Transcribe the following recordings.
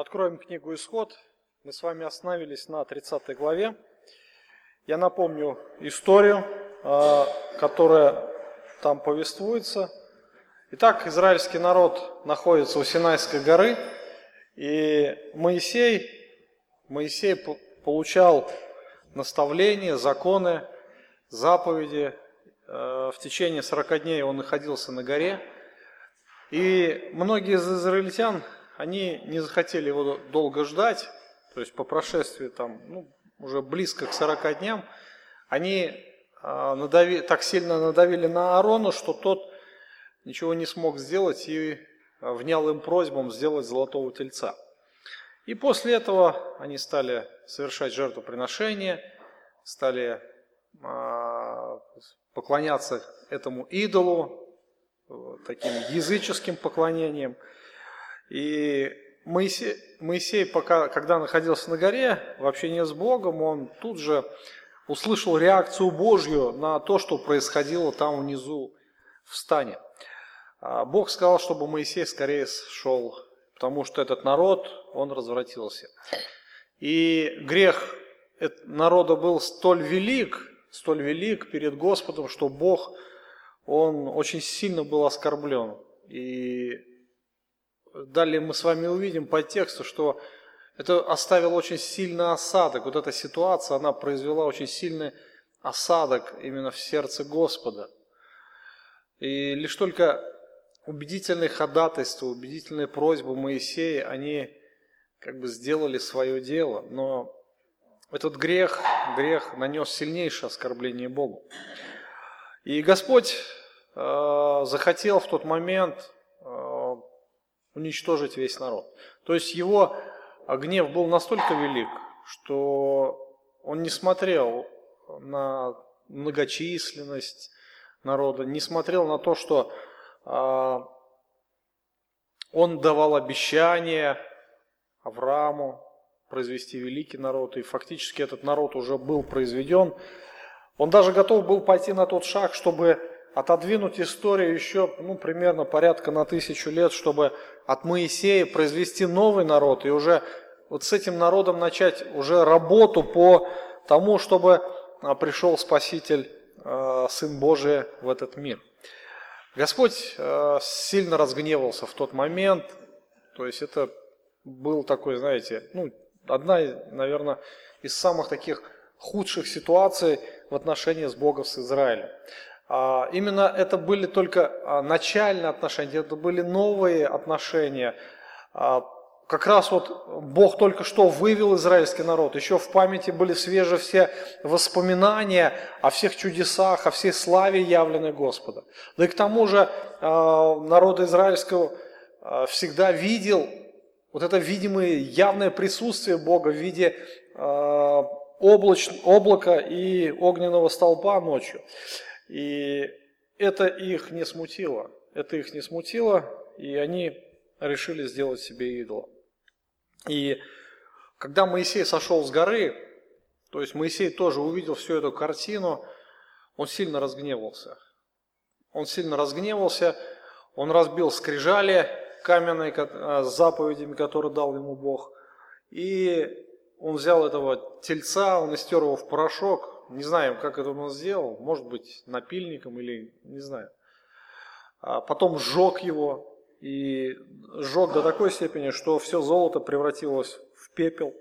Откроем книгу «Исход». Мы с вами остановились на 30 главе. Я напомню историю, а, которая там повествуется. Итак, израильский народ находится у Синайской горы, и Моисей, Моисей получал наставления, законы, заповеди. Э, в течение 40 дней он находился на горе. И многие из израильтян они не захотели его долго ждать, то есть по прошествии там, ну, уже близко к 40 дням, они а, надави, так сильно надавили на Аарона, что тот ничего не смог сделать и а, внял им просьбам сделать золотого тельца. И после этого они стали совершать жертвоприношение, стали а, поклоняться этому идолу, таким языческим поклонением – и Моисей, Моисей пока, когда находился на горе, в общении с Богом, он тут же услышал реакцию Божью на то, что происходило там внизу в стане. А Бог сказал, чтобы Моисей скорее шел, потому что этот народ, он развратился. И грех народа был столь велик, столь велик перед Господом, что Бог, он очень сильно был оскорблен. И далее мы с вами увидим по тексту, что это оставило очень сильный осадок. Вот эта ситуация, она произвела очень сильный осадок именно в сердце Господа. И лишь только убедительные ходатайства, убедительные просьбы Моисея, они как бы сделали свое дело. Но этот грех, грех нанес сильнейшее оскорбление Богу. И Господь э, захотел в тот момент уничтожить весь народ. То есть его гнев был настолько велик, что он не смотрел на многочисленность народа, не смотрел на то, что э, он давал обещание Аврааму произвести великий народ, и фактически этот народ уже был произведен. Он даже готов был пойти на тот шаг, чтобы отодвинуть историю еще ну, примерно порядка на тысячу лет, чтобы от Моисея произвести новый народ и уже вот с этим народом начать уже работу по тому, чтобы а, пришел Спаситель, а, Сын Божий в этот мир. Господь а, сильно разгневался в тот момент, то есть это был такой, знаете, ну, одна, наверное, из самых таких худших ситуаций в отношении с Богом с Израилем. А, именно это были только а, начальные отношения, это были новые отношения. А, как раз вот Бог только что вывел израильский народ, еще в памяти были свежие все воспоминания о всех чудесах, о всей славе явленной Господа. Да и к тому же народ израильского всегда видел вот это видимое явное присутствие Бога в виде облач, облака и огненного столпа ночью. И это их не смутило. Это их не смутило, и они решили сделать себе идола. И когда Моисей сошел с горы, то есть Моисей тоже увидел всю эту картину, он сильно разгневался. Он сильно разгневался, он разбил скрижали каменные а, с заповедями, которые дал ему Бог. И он взял этого тельца, он истер его в порошок, не знаем, как это он сделал, может быть, напильником или не знаю. А потом сжег его, и сжег до такой степени, что все золото превратилось в пепел.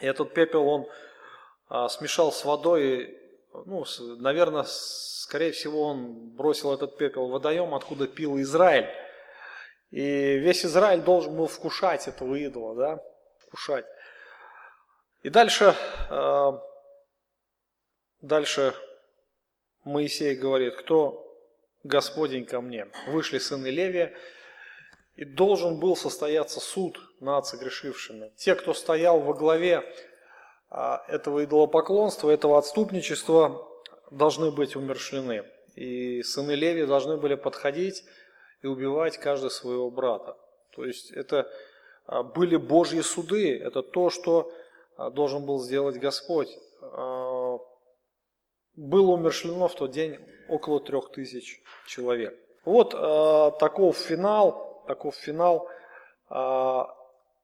И этот пепел он а, смешал с водой, ну, наверное, скорее всего, он бросил этот пепел в водоем, откуда пил Израиль. И весь Израиль должен был вкушать этого идола, да, вкушать. И дальше а, Дальше Моисей говорит, кто Господень ко мне? Вышли сыны Левия, и должен был состояться суд над согрешившими. Те, кто стоял во главе а, этого идолопоклонства, этого отступничества, должны быть умершлены. И сыны Леви должны были подходить и убивать каждый своего брата. То есть это а, были Божьи суды, это то, что а, должен был сделать Господь было умершлено в тот день около трех тысяч человек. Вот э, таков финал, таков финал э,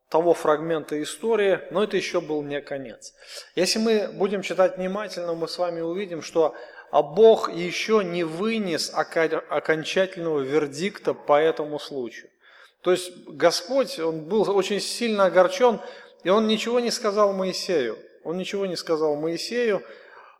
того фрагмента истории, но это еще был не конец. Если мы будем читать внимательно, мы с вами увидим, что а Бог еще не вынес окончательного вердикта по этому случаю. То есть Господь, Он был очень сильно огорчен, и Он ничего не сказал Моисею. Он ничего не сказал Моисею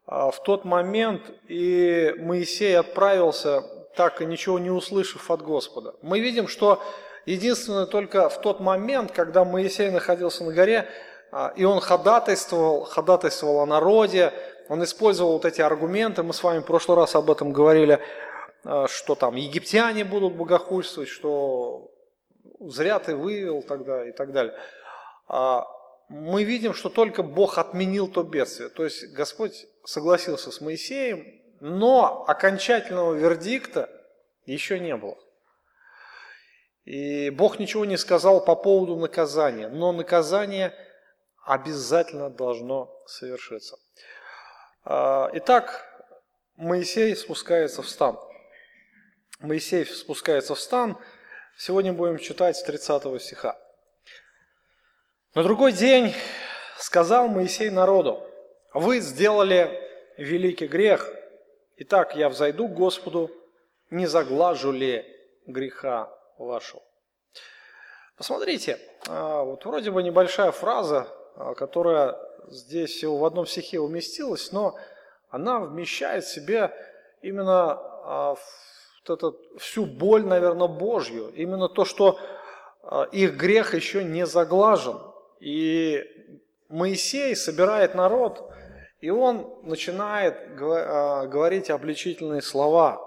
в тот момент, и Моисей отправился, так и ничего не услышав от Господа. Мы видим, что Единственное, только в тот момент, когда Моисей находился на горе, а, и он ходатайствовал, ходатайствовал о народе, он использовал вот эти аргументы, мы с вами в прошлый раз об этом говорили, а, что там египтяне будут богохульствовать, что зря ты вывел тогда и так далее. А, мы видим, что только Бог отменил то бедствие. То есть Господь согласился с Моисеем, но окончательного вердикта еще не было. И Бог ничего не сказал по поводу наказания, но наказание обязательно должно совершиться. А, итак, Моисей спускается в стан. Моисей спускается в стан. Сегодня будем читать с 30 стиха. На другой день сказал Моисей народу, вы сделали великий грех, итак я взойду к Господу, не заглажу ли греха вашего. Посмотрите, а, вот вроде бы небольшая фраза, а, которая здесь всего в одном стихе уместилась, но она вмещает в себе именно а, вот этот, всю боль, наверное, Божью. Именно то, что их грех еще не заглажен. И Моисей собирает народ, и он начинает говорить обличительные слова.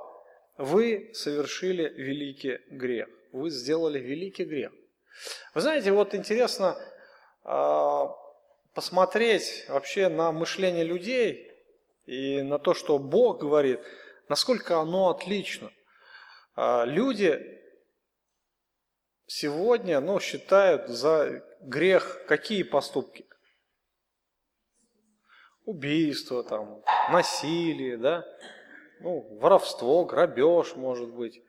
Вы совершили великий грех вы сделали великий грех. Вы знаете, вот интересно э, посмотреть вообще на мышление людей и на то, что Бог говорит, насколько оно отлично. Э, люди сегодня ну, считают за грех какие поступки? Убийство, там, насилие, да? ну, воровство, грабеж, может быть.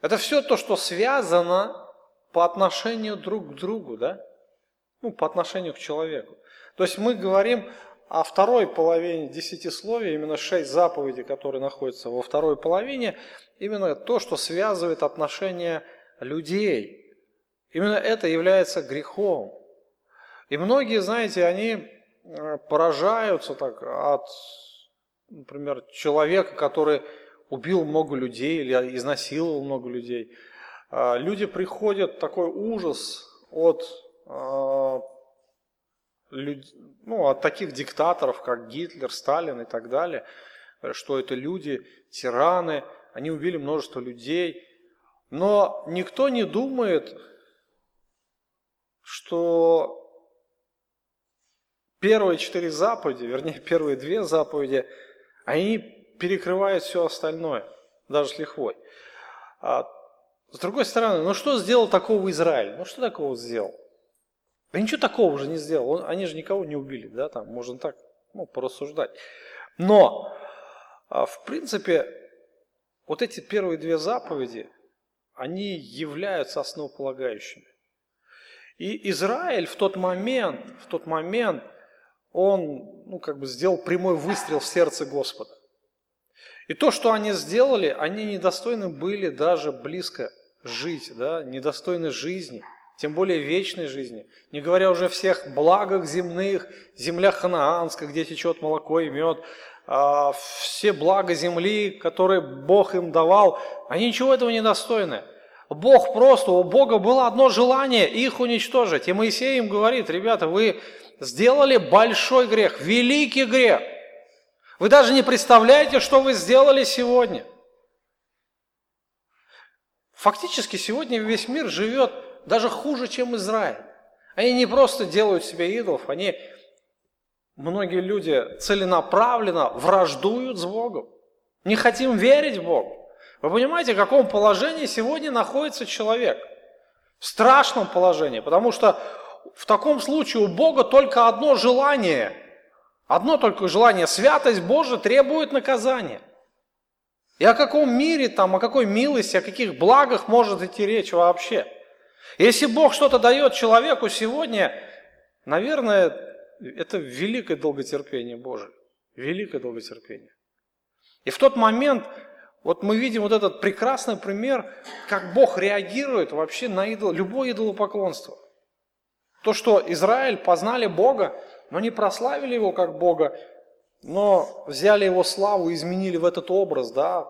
Это все то, что связано по отношению друг к другу, да? Ну, по отношению к человеку. То есть мы говорим о второй половине десятисловия, именно шесть заповедей, которые находятся во второй половине, именно то, что связывает отношения людей. Именно это является грехом. И многие, знаете, они поражаются так от, например, человека, который убил много людей или изнасиловал много людей. А, люди приходят, такой ужас от, а, ну, от таких диктаторов, как Гитлер, Сталин и так далее, что это люди, тираны, они убили множество людей. Но никто не думает, что первые четыре заповеди, вернее, первые две заповеди, они перекрывает все остальное, даже с лихвой. А, с другой стороны, ну что сделал такого Израиль? Ну что такого сделал? Да ничего такого уже не сделал. Он, они же никого не убили, да, там можно так ну, порассуждать. Но, а, в принципе, вот эти первые две заповеди, они являются основополагающими. И Израиль в тот момент, в тот момент, он, ну, как бы сделал прямой выстрел в сердце Господа. И то, что они сделали, они недостойны были даже близко жить, да, недостойны жизни, тем более вечной жизни, не говоря уже о всех благах земных, земля ханаанская, где течет молоко и мед, а, все блага земли, которые Бог им давал, они ничего этого не достойны. Бог просто, у Бога было одно желание их уничтожить. И Моисей им говорит, ребята, вы сделали большой грех, великий грех – вы даже не представляете, что вы сделали сегодня. Фактически сегодня весь мир живет даже хуже, чем Израиль. Они не просто делают себе идолов, они, многие люди целенаправленно враждуют с Богом. Не хотим верить в Бога. Вы понимаете, в каком положении сегодня находится человек? В страшном положении, потому что в таком случае у Бога только одно желание – Одно только желание, святость Божия требует наказания. И о каком мире там, о какой милости, о каких благах может идти речь вообще? Если Бог что-то дает человеку сегодня, наверное, это великое долготерпение Божие. Великое долготерпение. И в тот момент вот мы видим вот этот прекрасный пример, как Бог реагирует вообще на идол, любое идолопоклонство. То, что Израиль познали Бога, но не прославили Его как Бога, но взяли Его славу и изменили в этот образ, да,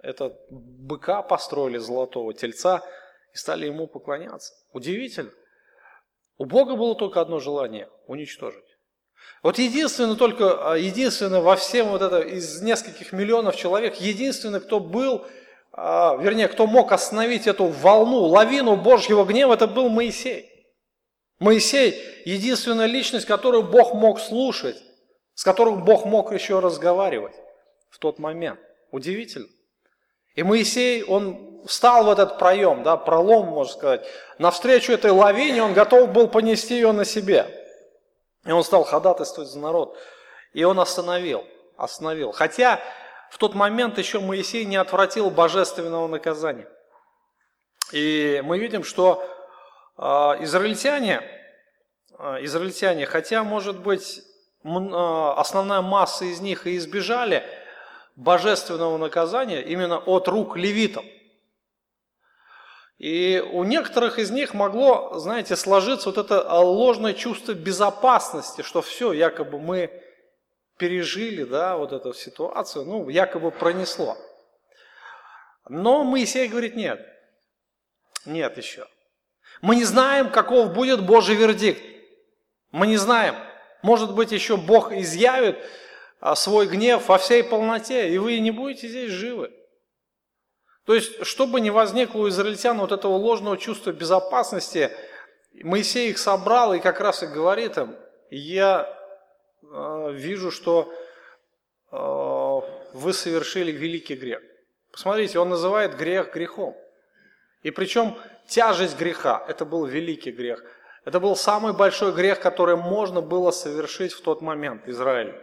этот быка построили золотого, тельца, и стали Ему поклоняться. Удивительно. У Бога было только одно желание – уничтожить. Вот единственное только, а, единственное во всем вот это, из нескольких миллионов человек, единственный, кто был, а, вернее, кто мог остановить эту волну, лавину Божьего гнева, это был Моисей. Моисей – единственная личность, которую Бог мог слушать, с которым Бог мог еще разговаривать в тот момент. Удивительно. И Моисей, он встал в этот проем, да, пролом, можно сказать, навстречу этой лавине, он готов был понести ее на себе. И он стал ходатайствовать за народ. И он остановил, остановил. Хотя в тот момент еще Моисей не отвратил божественного наказания. И мы видим, что израильтяне, э, израильтяне, хотя, может быть, э, основная масса из них и избежали божественного наказания именно от рук левитов – и у некоторых из них могло, знаете, сложиться вот это ложное чувство безопасности, что все, якобы мы пережили, да, вот эту ситуацию, ну, якобы пронесло. Но Моисей говорит, нет, нет еще. Мы не знаем, каков будет Божий вердикт. Мы не знаем. Может быть, еще Бог изъявит а, свой гнев во всей полноте, и вы не будете здесь живы. То есть, чтобы не возникло у израильтян вот этого ложного чувства безопасности, Моисей их собрал и как раз и говорит им, я э, вижу, что э, вы совершили великий грех. Посмотрите, он называет грех грехом. И причем тяжесть греха, это был великий грех. Это был самый большой грех, который можно было совершить в тот момент Израилю.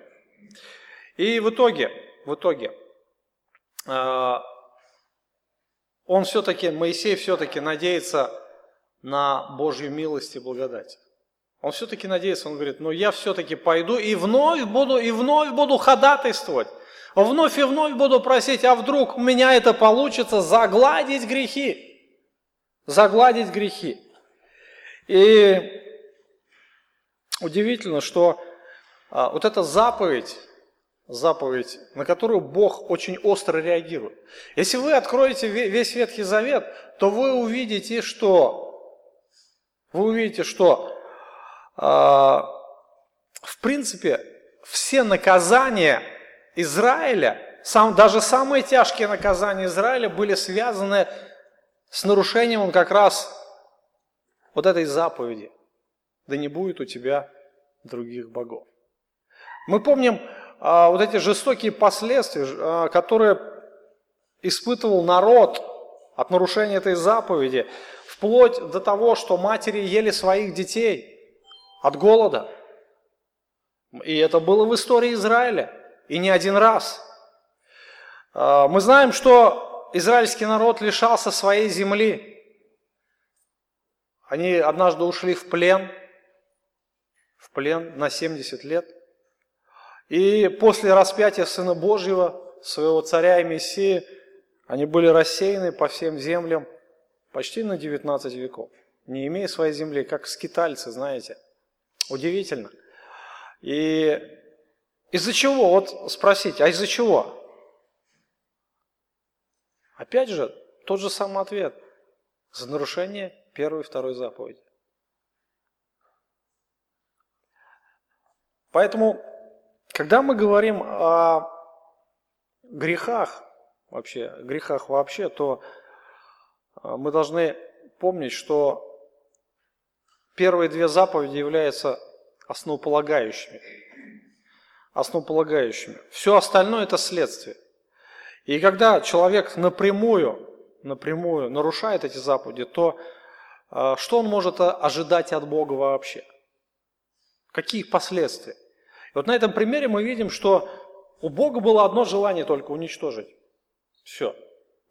И в итоге, в итоге, э, он все-таки, Моисей все-таки надеется на Божью милость и благодать. Он все-таки надеется, он говорит, ну я все-таки пойду и вновь буду, и вновь буду ходатайствовать. Вновь и вновь буду просить, а вдруг у меня это получится загладить грехи. Загладить грехи. И удивительно, что а, вот эта заповедь, заповедь, на которую Бог очень остро реагирует. Если вы откроете весь Ветхий Завет, то вы увидите, что вы увидите, что э, в принципе все наказания Израиля, сам, даже самые тяжкие наказания Израиля были связаны с нарушением как раз вот этой заповеди. Да не будет у тебя других богов. Мы помним а, вот эти жестокие последствия, а, которые испытывал народ от нарушения этой заповеди, вплоть до того, что матери ели своих детей от голода. И это было в истории Израиля, и не один раз. А, мы знаем, что израильский народ лишался своей земли. Они однажды ушли в плен, в плен на 70 лет. И после распятия Сына Божьего, своего царя и Мессии, они были рассеяны по всем землям почти на 19 веков, не имея своей земли, как скитальцы, знаете. Удивительно. И из-за чего? Вот спросите, а из-за чего? Опять же, тот же самый ответ. За нарушение первой и второй заповеди. Поэтому когда мы говорим о грехах, вообще, грехах вообще, то а, мы должны помнить, что первые две заповеди являются основополагающими. Основополагающими. Все остальное это следствие. И когда человек напрямую, напрямую нарушает эти заповеди, то а, что он может ожидать от Бога вообще? Какие последствия? И вот на этом примере мы видим, что у Бога было одно желание только уничтожить. Все.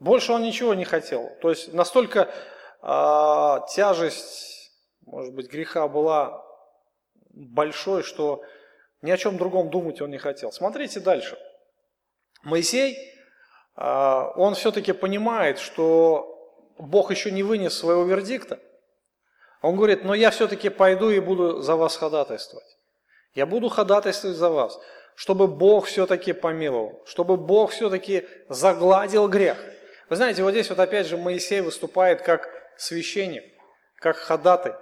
Больше он ничего не хотел. То есть настолько а, тяжесть, может быть, греха была большой, что ни о чем другом думать он не хотел. Смотрите дальше. Моисей, а, он все-таки понимает, что Бог еще не вынес своего вердикта. Он говорит, но я все-таки пойду и буду за вас ходатайствовать. Я буду ходатайствовать за вас, чтобы Бог все-таки помиловал, чтобы Бог все-таки загладил грех. Вы знаете, вот здесь вот опять же Моисей выступает как священник, как ходатай.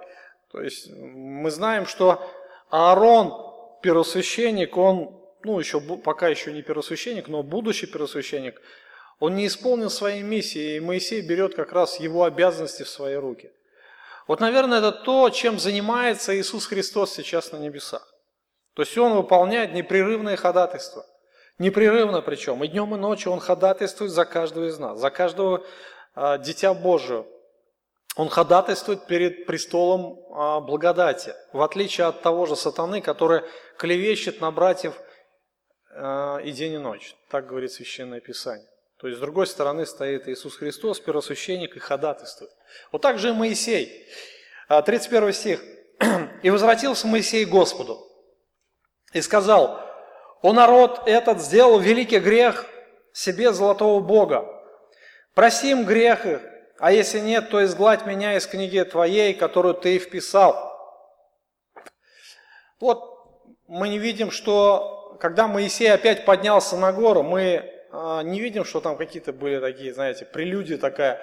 То есть мы знаем, что Аарон, первосвященник, он, ну еще пока еще не первосвященник, но будущий первосвященник, он не исполнил своей миссии, и Моисей берет как раз его обязанности в свои руки. Вот, наверное, это то, чем занимается Иисус Христос сейчас на небесах. То есть Он выполняет непрерывное ходатайство. Непрерывно причем. И днем, и ночью Он ходатайствует за каждого из нас, за каждого а, дитя Божие. Он ходатайствует перед престолом а, благодати, в отличие от того же сатаны, который клевещет на братьев а, и день и ночь. Так говорит Священное Писание. То есть с другой стороны стоит Иисус Христос, первосвященник, и ходатайствует. Вот так же и Моисей. 31 а, стих. «И возвратился Моисей Господу, и сказал, «О народ этот сделал великий грех себе золотого Бога. Проси им грех их, а если нет, то изгладь меня из книги твоей, которую ты вписал». Вот мы не видим, что когда Моисей опять поднялся на гору, мы не видим, что там какие-то были такие, знаете, прелюдии такая,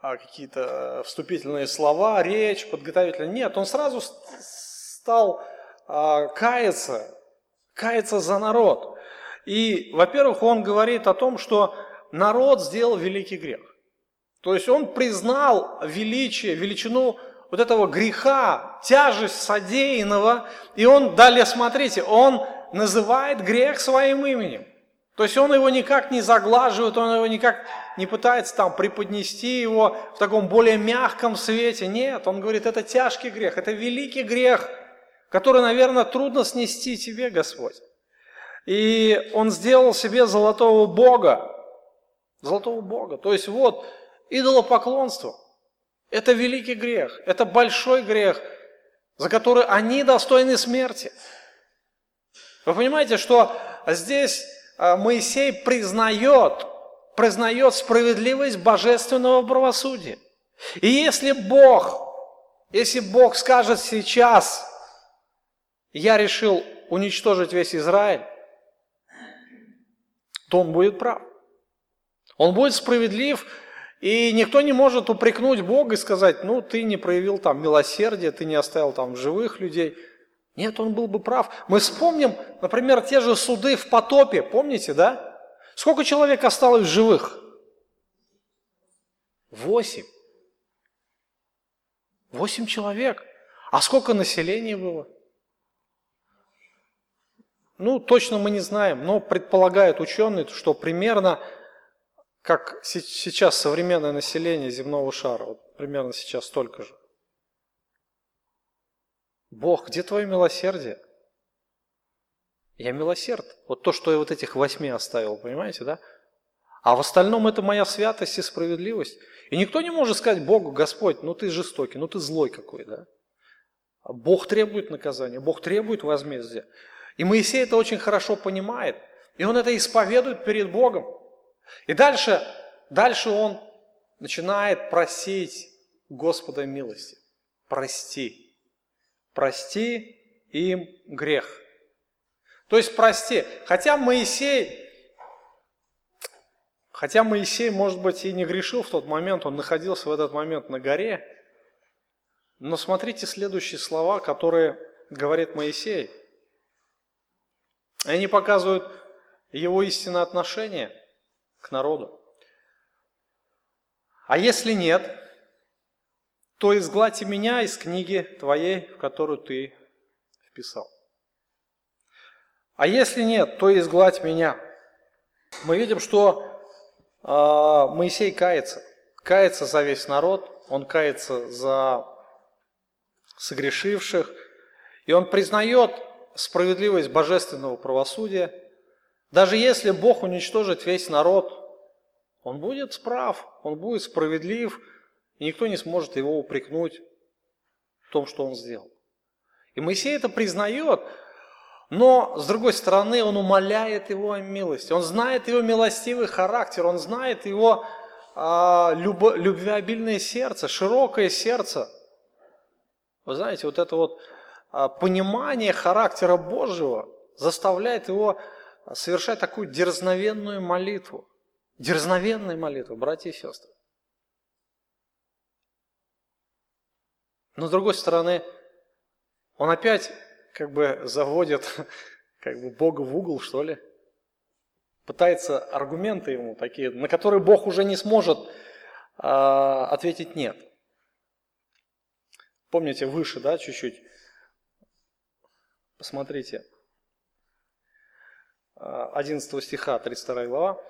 а, какие-то э, вступительные слова, речь, подготовительная. Нет, он сразу стал а, каяться, каяться за народ. И, во-первых, он говорит о том, что народ сделал великий грех. То есть он признал величие, величину вот этого греха, тяжесть содеянного, и он, далее смотрите, он называет грех своим именем. То есть он его никак не заглаживает, он его никак не пытается там преподнести его в таком более мягком свете. Нет, он говорит, это тяжкий грех, это великий грех, который, наверное, трудно снести тебе, Господь. И он сделал себе золотого Бога, золотого Бога. То есть вот, идолопоклонство – это великий грех, это большой грех, за который они достойны смерти. Вы понимаете, что здесь Моисей признает, признает справедливость божественного правосудия. И если Бог, если Бог скажет сейчас, я решил уничтожить весь Израиль, то он будет прав. Он будет справедлив, и никто не может упрекнуть Бога и сказать, ну, ты не проявил там милосердие, ты не оставил там живых людей – нет, он был бы прав. Мы вспомним, например, те же суды в потопе, помните, да? Сколько человек осталось живых? Восемь. Восемь человек. А сколько населения было? Ну, точно мы не знаем, но предполагают ученые, что примерно, как сейчас современное население земного шара, вот примерно сейчас столько же. Бог, где твое милосердие? Я милосерд. Вот то, что я вот этих восьми оставил, понимаете, да? А в остальном это моя святость и справедливость. И никто не может сказать Богу, Господь, ну ты жестокий, ну ты злой какой, да? А Бог требует наказания, Бог требует возмездия. И Моисей это очень хорошо понимает. И он это исповедует перед Богом. И дальше, дальше он начинает просить Господа милости. Прости прости им грех. То есть прости. Хотя Моисей, хотя Моисей, может быть, и не грешил в тот момент, он находился в этот момент на горе, но смотрите следующие слова, которые говорит Моисей. Они показывают его истинное отношение к народу. А если нет, то изгладьте меня из книги твоей, в которую ты вписал. А если нет, то изгладь меня. Мы видим, что э, Моисей кается. Кается за весь народ, он кается за согрешивших, и он признает справедливость божественного правосудия. Даже если Бог уничтожит весь народ, он будет справ, он будет справедлив – И никто не сможет его упрекнуть в том, что он сделал. И Моисей это признает, но, с другой стороны, он умоляет его о милости. Он знает его милостивый характер, он знает его а, любо, любвеобильное сердце, широкое сердце. Вы знаете, вот это вот а, понимание характера Божьего заставляет его совершать такую дерзновенную молитву. Дерзновенную молитву, братья и сестры. Но с другой стороны, он опять как бы заводит как бы Бога в угол, что ли. Пытается аргументы ему такие, на которые Бог уже не сможет а, ответить нет. Помните, выше, да, чуть-чуть. Посмотрите. 11 стиха, 32 глава.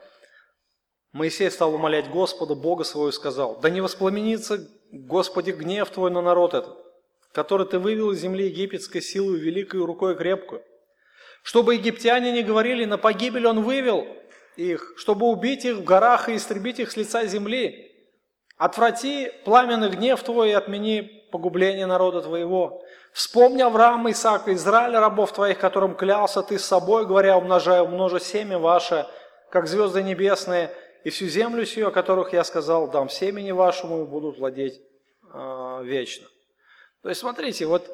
Моисей стал умолять Господа, Бога своего, и сказал, «Да не воспламенится, Господи, гнев Твой на народ этот, который Ты вывел из земли египетской силой великой рукой крепкую, чтобы египтяне не говорили, на погибель Он вывел их, чтобы убить их в горах и истребить их с лица земли. Отврати пламенный гнев Твой и отмени погубление народа Твоего. Вспомни Авраама, Исаака, Израиля, рабов Твоих, которым клялся Ты с собой, говоря, умножая, умножу семя ваше, как звезды небесные, и всю землю сию, о которых я сказал, дам семени вашему, и будут владеть э, вечно. То есть, смотрите, вот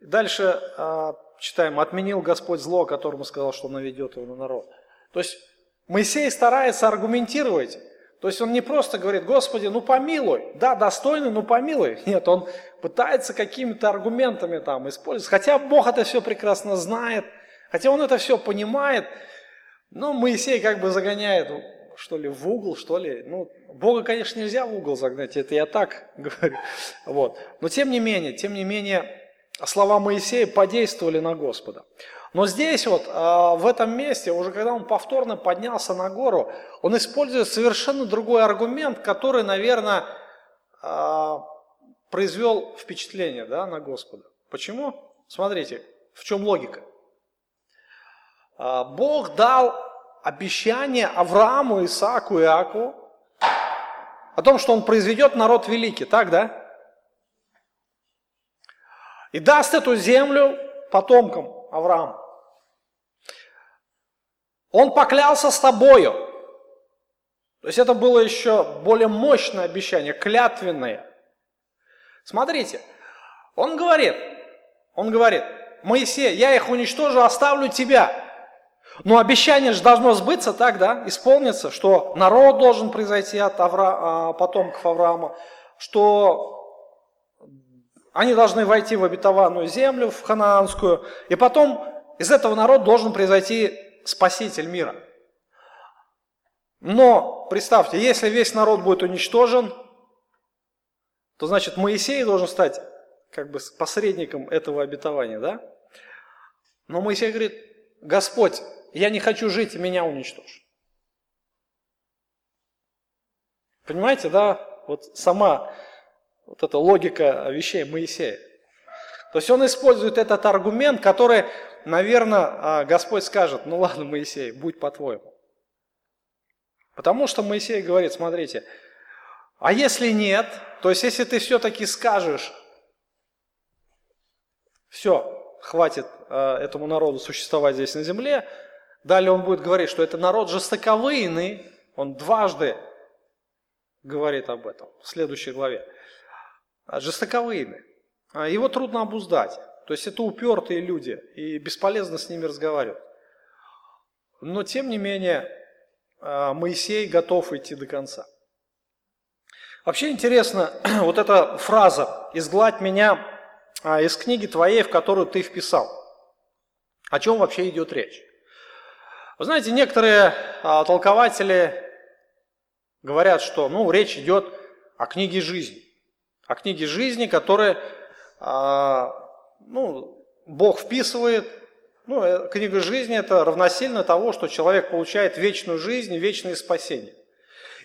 дальше э, читаем, отменил Господь зло, которому сказал, что наведет его на народ. То есть, Моисей старается аргументировать, то есть он не просто говорит, Господи, ну помилуй, да, достойный, ну помилуй. Нет, он пытается какими-то аргументами там использовать, хотя Бог это все прекрасно знает, хотя он это все понимает, но Моисей как бы загоняет что ли, в угол, что ли. Ну, Бога, конечно, нельзя в угол загнать, это я так говорю. Вот. Но тем не менее, тем не менее, слова Моисея подействовали на Господа. Но здесь вот, а, в этом месте, уже когда он повторно поднялся на гору, он использует совершенно другой аргумент, который, наверное, а, произвел впечатление да, на Господа. Почему? Смотрите, в чем логика. А, Бог дал обещание Аврааму, Исааку и Иакову о том, что он произведет народ великий, так, да? И даст эту землю потомкам Авраама. Он поклялся с тобою. То есть это было еще более мощное обещание, клятвенное. Смотрите, он говорит, он говорит, Моисей, я их уничтожу, оставлю тебя. Но обещание же должно сбыться так, да, исполниться, что народ должен произойти от Авра... А, потомков Авраама, что они должны войти в обетованную землю, в ханаанскую, и потом из этого народа должен произойти спаситель мира. Но представьте, если весь народ будет уничтожен, то значит Моисей должен стать как бы посредником этого обетования, да? Но Моисей говорит, Господь, я не хочу жить, меня уничтожь. Понимаете, да? Вот сама вот эта логика вещей Моисея. То есть он использует этот аргумент, который, наверное, а, Господь скажет, ну ладно, Моисей, будь по-твоему. Потому что Моисей говорит, смотрите, а если нет, то есть если ты все-таки скажешь, все, хватит э, этому народу существовать здесь на земле, Далее он будет говорить, что это народ жестоковыйный. Он дважды говорит об этом в следующей главе. А, жестоковыйный. А, его трудно обуздать. То есть это упертые люди, и бесполезно с ними разговаривать. Но тем не менее, а, Моисей готов идти до конца. Вообще интересно, вот эта фраза «изгладь меня из книги твоей, в которую ты вписал». О чем вообще идет речь? Вы знаете, некоторые а, толкователи говорят, что ну, речь идет о книге жизни. О книге жизни, которую а, ну, Бог вписывает. Ну, э, книга жизни это равносильно того, что человек получает вечную жизнь, вечное спасение.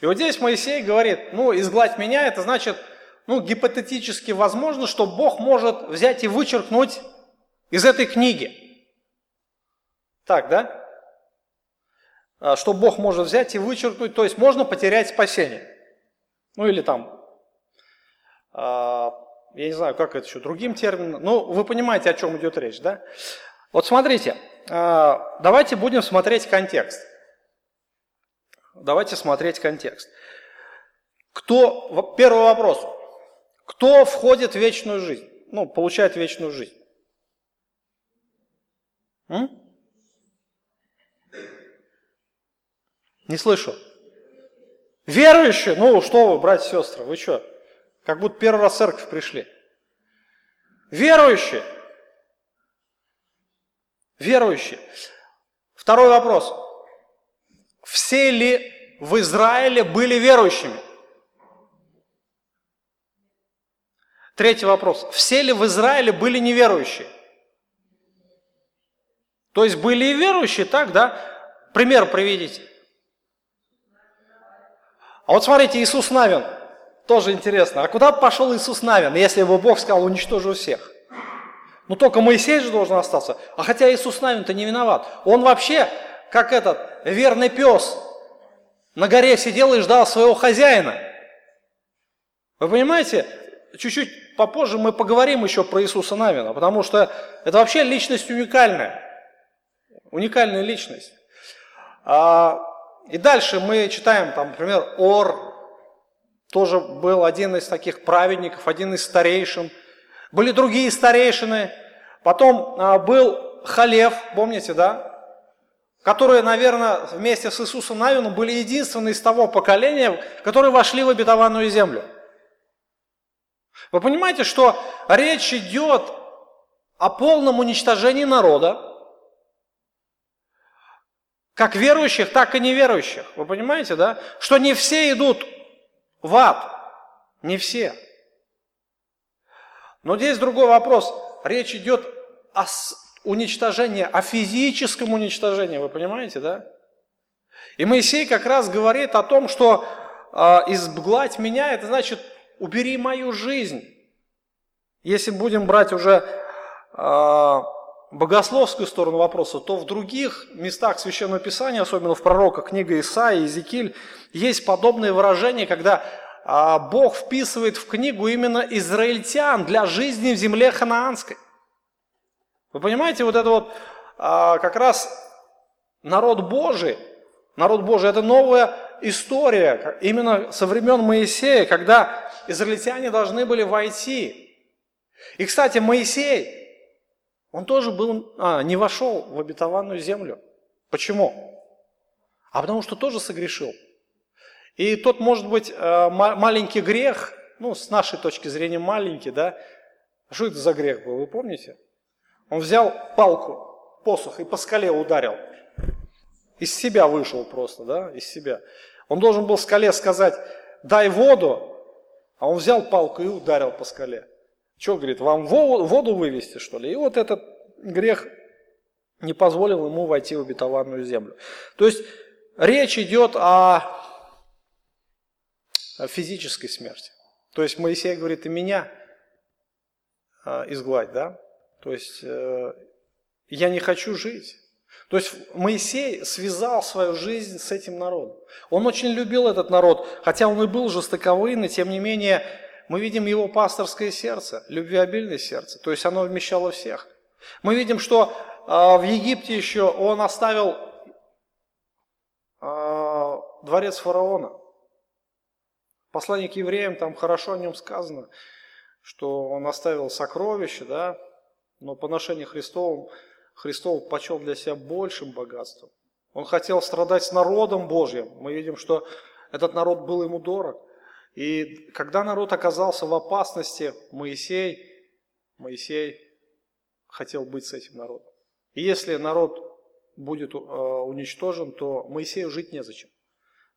И вот здесь Моисей говорит, ну, изгладь меня, это значит, ну, гипотетически возможно, что Бог может взять и вычеркнуть из этой книги. Так, да? А, что Бог может взять и вычеркнуть, то есть можно потерять спасение. Ну или там а, я не знаю, как это еще другим термином, но вы понимаете, о чем идет речь, да? Вот смотрите, а, давайте будем смотреть контекст. Давайте смотреть контекст. Кто, первый вопрос, кто входит в вечную жизнь? Ну, получает вечную жизнь. М? Не слышу. Верующие? Ну, что вы, братья и сестры, вы что? Как будто первый раз в церковь пришли. Верующие. Верующие. Второй вопрос. Все ли в Израиле были верующими? Третий вопрос. Все ли в Израиле были неверующие? То есть были и верующие, так, да? Пример приведите. А вот смотрите, Иисус Навин, тоже интересно. А куда пошел Иисус Навин, если бы Бог сказал, уничтожу всех? Ну только Моисей же должен остаться. А хотя Иисус Навин-то не виноват. Он вообще, как этот верный пес, на горе сидел и ждал своего хозяина. Вы понимаете, чуть-чуть попозже мы поговорим еще про Иисуса Навина, потому что это вообще личность уникальная. Уникальная личность. А, и дальше мы читаем, там, например, Ор, тоже был один из таких праведников, один из старейшин. Были другие старейшины. Потом а, был Халев, помните, да? Которые, наверное, вместе с Иисусом Навином были единственные из того поколения, которые вошли в обетованную землю. Вы понимаете, что речь идет о полном уничтожении народа, как верующих, так и неверующих. Вы понимаете, да? Что не все идут в ад. Не все. Но здесь другой вопрос. Речь идет о уничтожении, о физическом уничтожении. Вы понимаете, да? И Моисей как раз говорит о том, что э, изгладь меня, это значит убери мою жизнь. Если будем брать уже э, богословскую сторону вопроса, то в других местах Священного Писания, особенно в пророках книга Исаия, Иезекииль, есть подобные выражения, когда а, Бог вписывает в книгу именно израильтян для жизни в земле ханаанской. Вы понимаете, вот это вот а, как раз народ Божий, народ Божий, это новая история, именно со времен Моисея, когда израильтяне должны были войти. И, кстати, Моисей, он тоже был, а, не вошел в обетованную землю. Почему? А потому что тоже согрешил. И тот, может быть, э, маленький грех, ну, с нашей точки зрения маленький, да, что это за грех был, вы помните? Он взял палку, посох и по скале ударил. Из себя вышел просто, да, из себя. Он должен был скале сказать, дай воду, а он взял палку и ударил по скале. Что, говорит, вам воду вывести, что ли? И вот этот грех не позволил ему войти в обетованную землю. То есть речь идет о, физической смерти. То есть Моисей говорит, и меня э, изгладь, да? То есть э, я не хочу жить. То есть Моисей связал свою жизнь с этим народом. Он очень любил этот народ, хотя он и был жестоковый, но тем не менее мы видим его пасторское сердце, любвеобильное сердце, то есть оно вмещало всех. Мы видим, что а, в Египте еще он оставил а, дворец фараона. Послание к евреям, там хорошо о нем сказано, что он оставил сокровища, да, но по отношению Христовым Христов почел для себя большим богатством. Он хотел страдать с народом Божьим. Мы видим, что этот народ был ему дорог. И когда народ оказался в опасности, Моисей, Моисей хотел быть с этим народом. И если народ будет э, уничтожен, то Моисею жить незачем.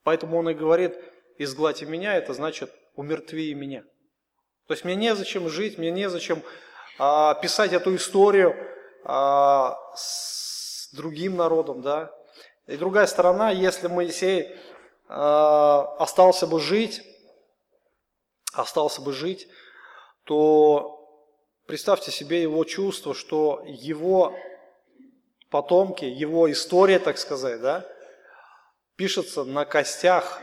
Поэтому он и говорит, изгладь меня, это значит умертви меня. То есть мне незачем жить, мне незачем а, писать эту историю а, с другим народом, да. И другая сторона, если Моисей а, остался бы жить, остался бы жить, то представьте себе его чувство, что его потомки, его история, так сказать, да, пишется на костях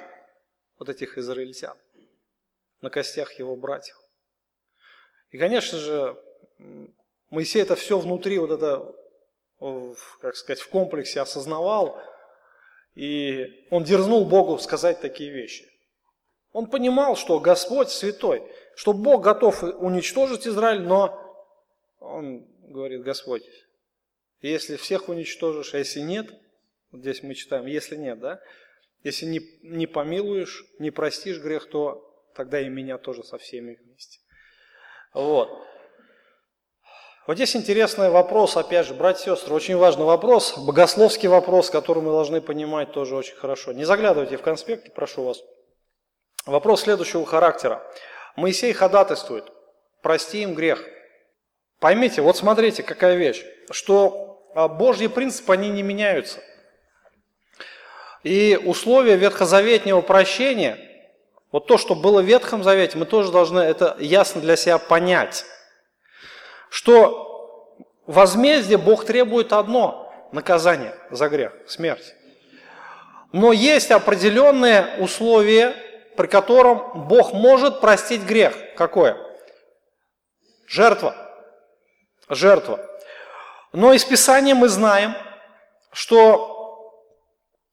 вот этих израильтян, на костях его братьев. И, конечно же, Моисей это все внутри, вот это, как сказать, в комплексе осознавал, и он дерзнул Богу сказать такие вещи. Он понимал, что Господь святой, что Бог готов уничтожить Израиль, но он говорит, Господь, если всех уничтожишь, а если нет, вот здесь мы читаем, если нет, да, если не, не помилуешь, не простишь грех, то тогда и меня тоже со всеми вместе. Вот. Вот здесь интересный вопрос, опять же, братья и сестры, очень важный вопрос, богословский вопрос, который мы должны понимать тоже очень хорошо. Не заглядывайте в конспекты, прошу вас. Вопрос следующего характера. Моисей ходатайствует, прости им грех. Поймите, вот смотрите, какая вещь, что а, Божьи принципы, они не меняются. И условия ветхозаветнего прощения, вот то, что было в Ветхом Завете, мы тоже должны это ясно для себя понять что возмездие Бог требует одно – наказание за грех, смерть. Но есть определенные условия, при котором Бог может простить грех. Какое? Жертва. Жертва. Но из Писания мы знаем, что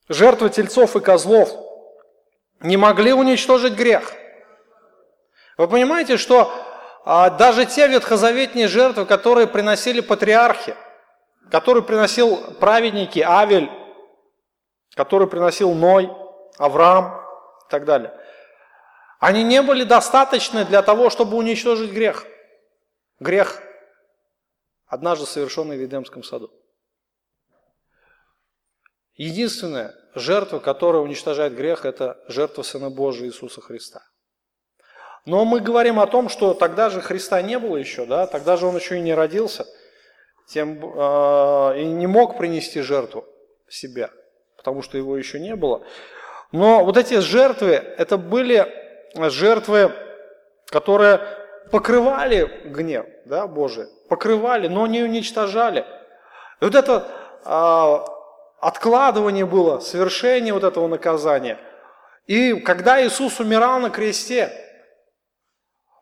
жертвы тельцов и козлов не могли уничтожить грех. Вы понимаете, что а даже те ветхозаветные жертвы, которые приносили патриархи, которые приносил праведники Авель, который приносил Ной, Авраам и так далее, они не были достаточны для того, чтобы уничтожить грех. Грех, однажды совершенный в Едемском саду. Единственная жертва, которая уничтожает грех, это жертва Сына Божия Иисуса Христа. Но мы говорим о том, что тогда же Христа не было еще, да, тогда же Он еще и не родился, тем, э, и не мог принести жертву себя, потому что Его еще не было. Но вот эти жертвы, это были жертвы, которые покрывали гнев да, Божий, покрывали, но не уничтожали. И вот это э, откладывание было, совершение вот этого наказания. И когда Иисус умирал на кресте,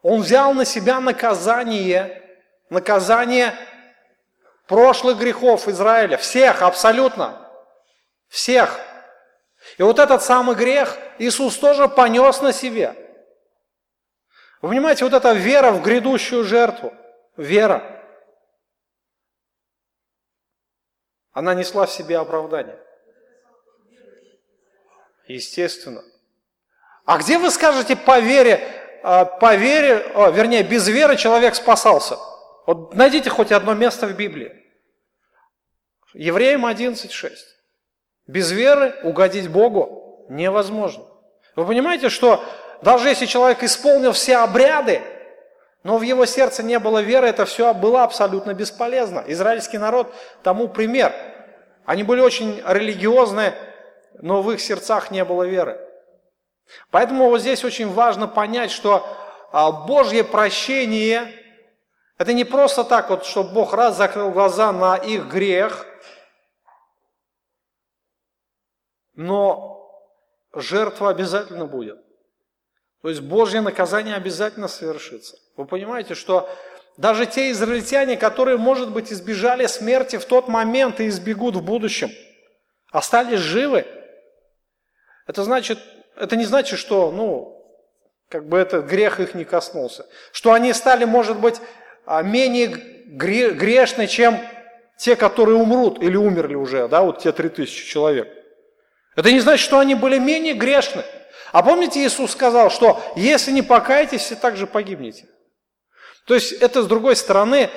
он взял на себя наказание, наказание прошлых грехов Израиля, всех абсолютно, всех. И вот этот самый грех Иисус тоже понес на себе. Вы понимаете, вот эта вера в грядущую жертву, вера, она несла в себе оправдание. Естественно. А где вы скажете по вере, а, по вере, о, вернее, без веры человек спасался. Вот найдите хоть одно место в Библии. Евреям 11.6. Без веры угодить Богу невозможно. Вы понимаете, что даже если человек исполнил все обряды, но в его сердце не было веры, это все было абсолютно бесполезно. Израильский народ тому пример. Они были очень религиозные, но в их сердцах не было веры. Поэтому вот здесь очень важно понять, что а, Божье прощение – это не просто так, вот, что Бог раз закрыл глаза на их грех, но жертва обязательно будет. То есть Божье наказание обязательно совершится. Вы понимаете, что даже те израильтяне, которые, может быть, избежали смерти в тот момент и избегут в будущем, остались живы. Это значит, это не значит, что, ну, как бы этот грех их не коснулся. Что они стали, может быть, а, менее грешны, чем те, которые умрут или умерли уже, да, вот те три тысячи человек. Это не значит, что они были менее грешны. А помните, Иисус сказал, что если не покаетесь, все так же погибнете. То есть это, с другой стороны,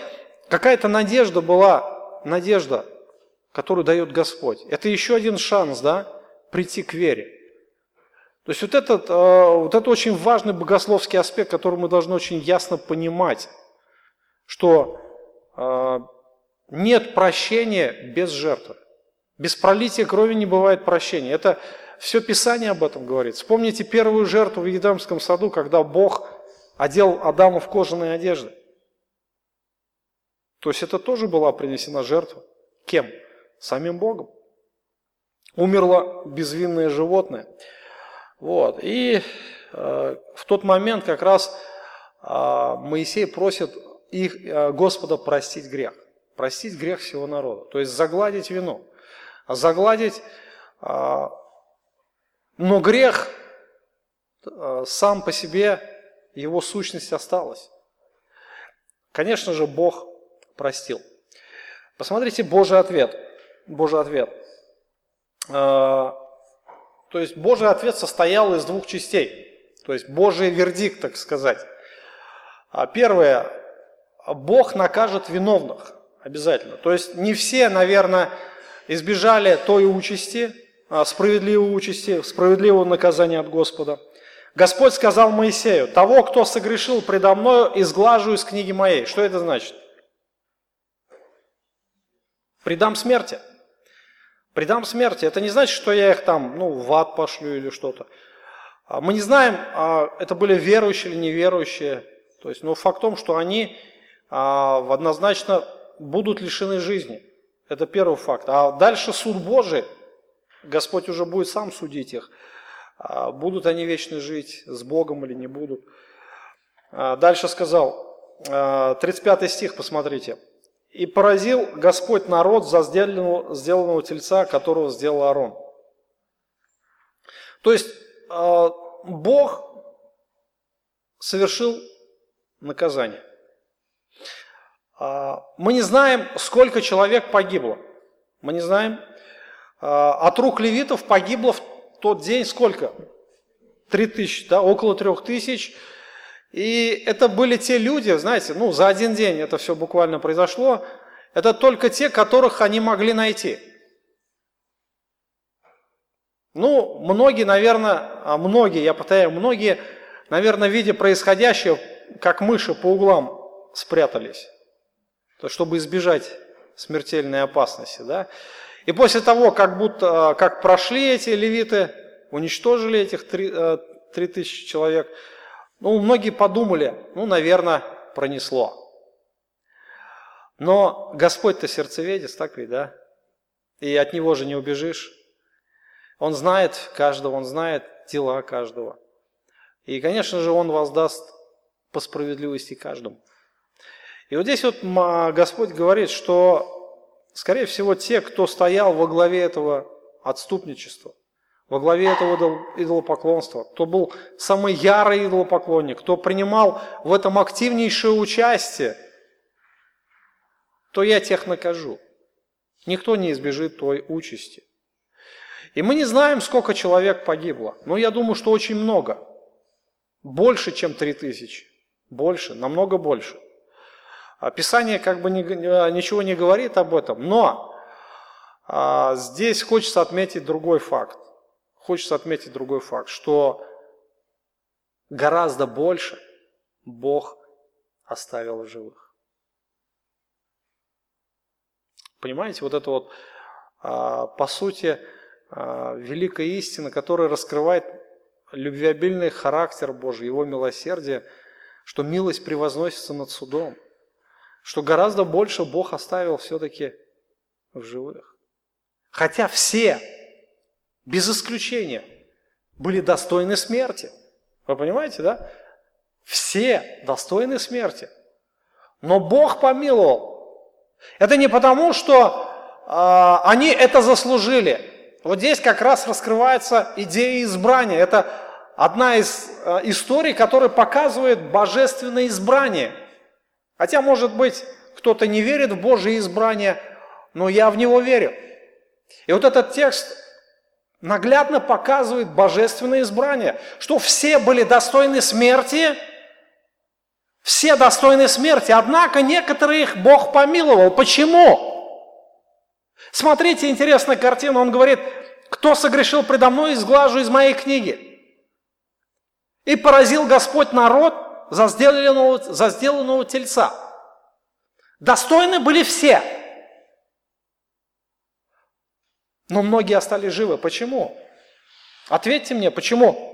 какая-то надежда была, надежда, которую дает Господь. Это еще один шанс, да, прийти к вере. То есть вот этот, э, вот это очень важный богословский аспект, который мы должны очень ясно понимать, что э, нет прощения без жертвы. Без пролития крови не бывает прощения. Это все Писание об этом говорит. Вспомните первую жертву в Едемском саду, когда Бог одел Адаму в кожаные одежды. То есть это тоже была принесена жертва. Кем? Самим Богом. Умерло безвинное животное. Вот. И э, в тот момент как раз а, Моисей просит их, а, Господа простить грех. Простить грех всего народа. То есть загладить вину. А загладить... Но грех сам по себе, его сущность осталась. Конечно же, Бог простил. Посмотрите Божий ответ. Божий ответ. То есть Божий ответ состоял из двух частей. То есть Божий вердикт, так сказать. А первое, Бог накажет виновных обязательно. То есть не все, наверное, избежали той участи, а, справедливой участи, справедливого наказания от Господа. Господь сказал Моисею, того, кто согрешил предо мною, изглажу из книги моей. Что это значит? Предам смерти. Предам смерти. Это не значит, что я их там, ну, в ад пошлю или что-то. А мы не знаем, это были верующие или неверующие. То есть, но факт в том, что они а, однозначно будут лишены жизни. Это первый факт. А дальше суд Божий, Господь уже будет сам судить их. А, будут они вечно жить с Богом или не будут. А, дальше сказал, 35 а, стих, посмотрите. «И поразил Господь народ за сделанного, сделанного тельца, которого сделал Аарон». То есть Бог совершил наказание. А, мы не знаем, сколько человек погибло. Мы не знаем. А, от рук левитов погибло в тот день сколько? Три тысячи, да, около трех тысяч. И это были те люди, знаете, ну, за один день это все буквально произошло. Это только те, которых они могли найти. Ну, многие, наверное, а многие, я повторяю, многие, наверное, видя происходящее, как мыши по углам спрятались, то, чтобы избежать смертельной опасности. Да? И после того, как, будто, как прошли эти левиты, уничтожили этих три, э, три тысячи человек, ну, многие подумали, ну, наверное, пронесло. Но Господь-то сердцеведец, так ведь, да? И от Него же не убежишь. Он знает каждого, Он знает дела каждого. И, конечно же, Он воздаст по справедливости каждому. И вот здесь вот Господь говорит, что, скорее всего, те, кто стоял во главе этого отступничества, во главе этого идолопоклонства, кто был самый ярый идолопоклонник, кто принимал в этом активнейшее участие, то я тех накажу. Никто не избежит той участи. И мы не знаем, сколько человек погибло, но я думаю, что очень много. Больше, чем три тысячи. Больше, намного больше. Писание как бы ничего не говорит об этом, но а, здесь хочется отметить другой факт. Хочется отметить другой факт, что гораздо больше Бог оставил в живых. Понимаете, вот это вот, а, по сути, а, великая истина, которая раскрывает любвеобильный характер Божий, Его милосердие – что милость превозносится над судом, что гораздо больше Бог оставил все-таки в живых. Хотя все, без исключения, были достойны смерти. Вы понимаете, да? Все достойны смерти. Но Бог помиловал. Это не потому, что э, они это заслужили. Вот здесь как раз раскрывается идея избрания. Это одна из э, историй, которая показывает божественное избрание. Хотя, может быть, кто-то не верит в Божье избрание, но я в него верю. И вот этот текст наглядно показывает божественное избрание, что все были достойны смерти, все достойны смерти, однако некоторых Бог помиловал. Почему? Смотрите, интересная картина, он говорит, кто согрешил предо мной, изглажу из моей книги. И поразил Господь народ за сделанного, за сделанного тельца. Достойны были все. Но многие остались живы. Почему? Ответьте мне, почему?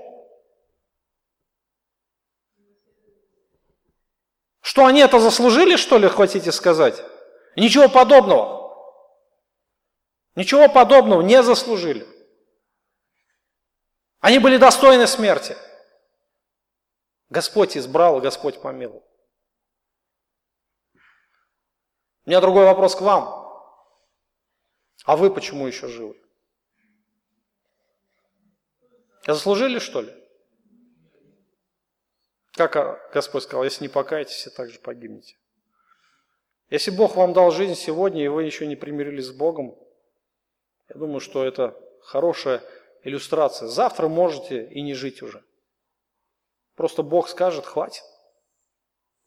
Что они это заслужили, что ли, хотите сказать? Ничего подобного. Ничего подобного не заслужили. Они были достойны смерти. Господь избрал, Господь помиловал. У меня другой вопрос к вам. А вы почему еще живы? Заслужили, что ли? Как а, Господь сказал, если не покаетесь, все так же погибнете. Если Бог вам дал жизнь сегодня, и вы еще не примирились с Богом, я думаю, что это хорошая иллюстрация. Завтра можете и не жить уже. Просто Бог скажет, хватит.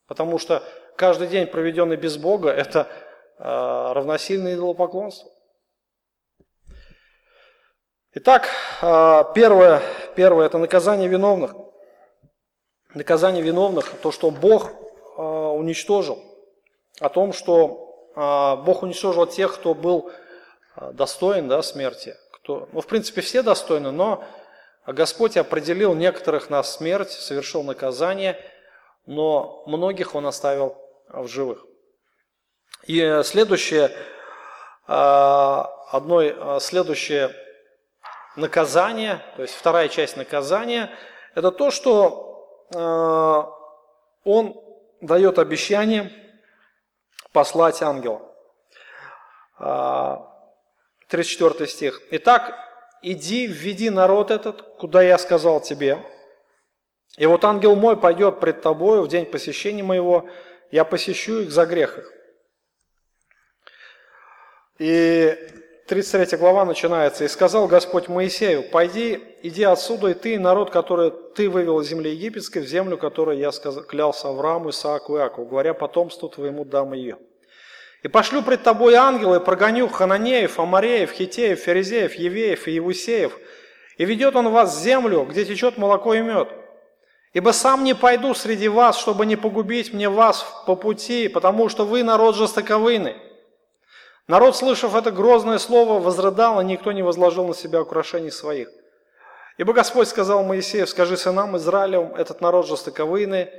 Потому что каждый день, проведенный без Бога, это э, равносильно идолопоклонству. Итак, э, первое, первое – это наказание виновных. Наказание виновных, то, что Бог э, уничтожил. О том, что э, Бог уничтожил тех, кто был достоин да, смерти. Кто, ну, в принципе, все достойны, но а Господь определил некоторых на смерть, совершил наказание, но многих Он оставил в живых. И следующее, а, одно а, следующее наказание, то есть вторая часть наказания, это то, что Он дает обещание послать ангела. 34 стих. Итак, иди, введи народ этот, куда я сказал тебе. И вот ангел мой пойдет пред тобою в день посещения моего, я посещу их за грех их. И 33 глава начинается. «И сказал Господь Моисею, пойди, иди отсюда, и ты, и народ, который ты вывел из земли египетской, в землю, которую я сказал, клялся Аврааму, Исааку и Иакову, говоря, потомству твоему дам ее». И пошлю пред тобой ангела, и прогоню Хананеев, Амареев, Хитеев, Ферезеев, Евеев и Евусеев. И ведет он вас в землю, где течет молоко и мед. Ибо сам не пойду среди вас, чтобы не погубить мне вас по пути, потому что вы народ жестоковыйный. Народ, слышав это грозное слово, возрыдал, и никто не возложил на себя украшений своих. Ибо Господь сказал Моисею, скажи сынам Израилевым, этот народ жестоковыйный,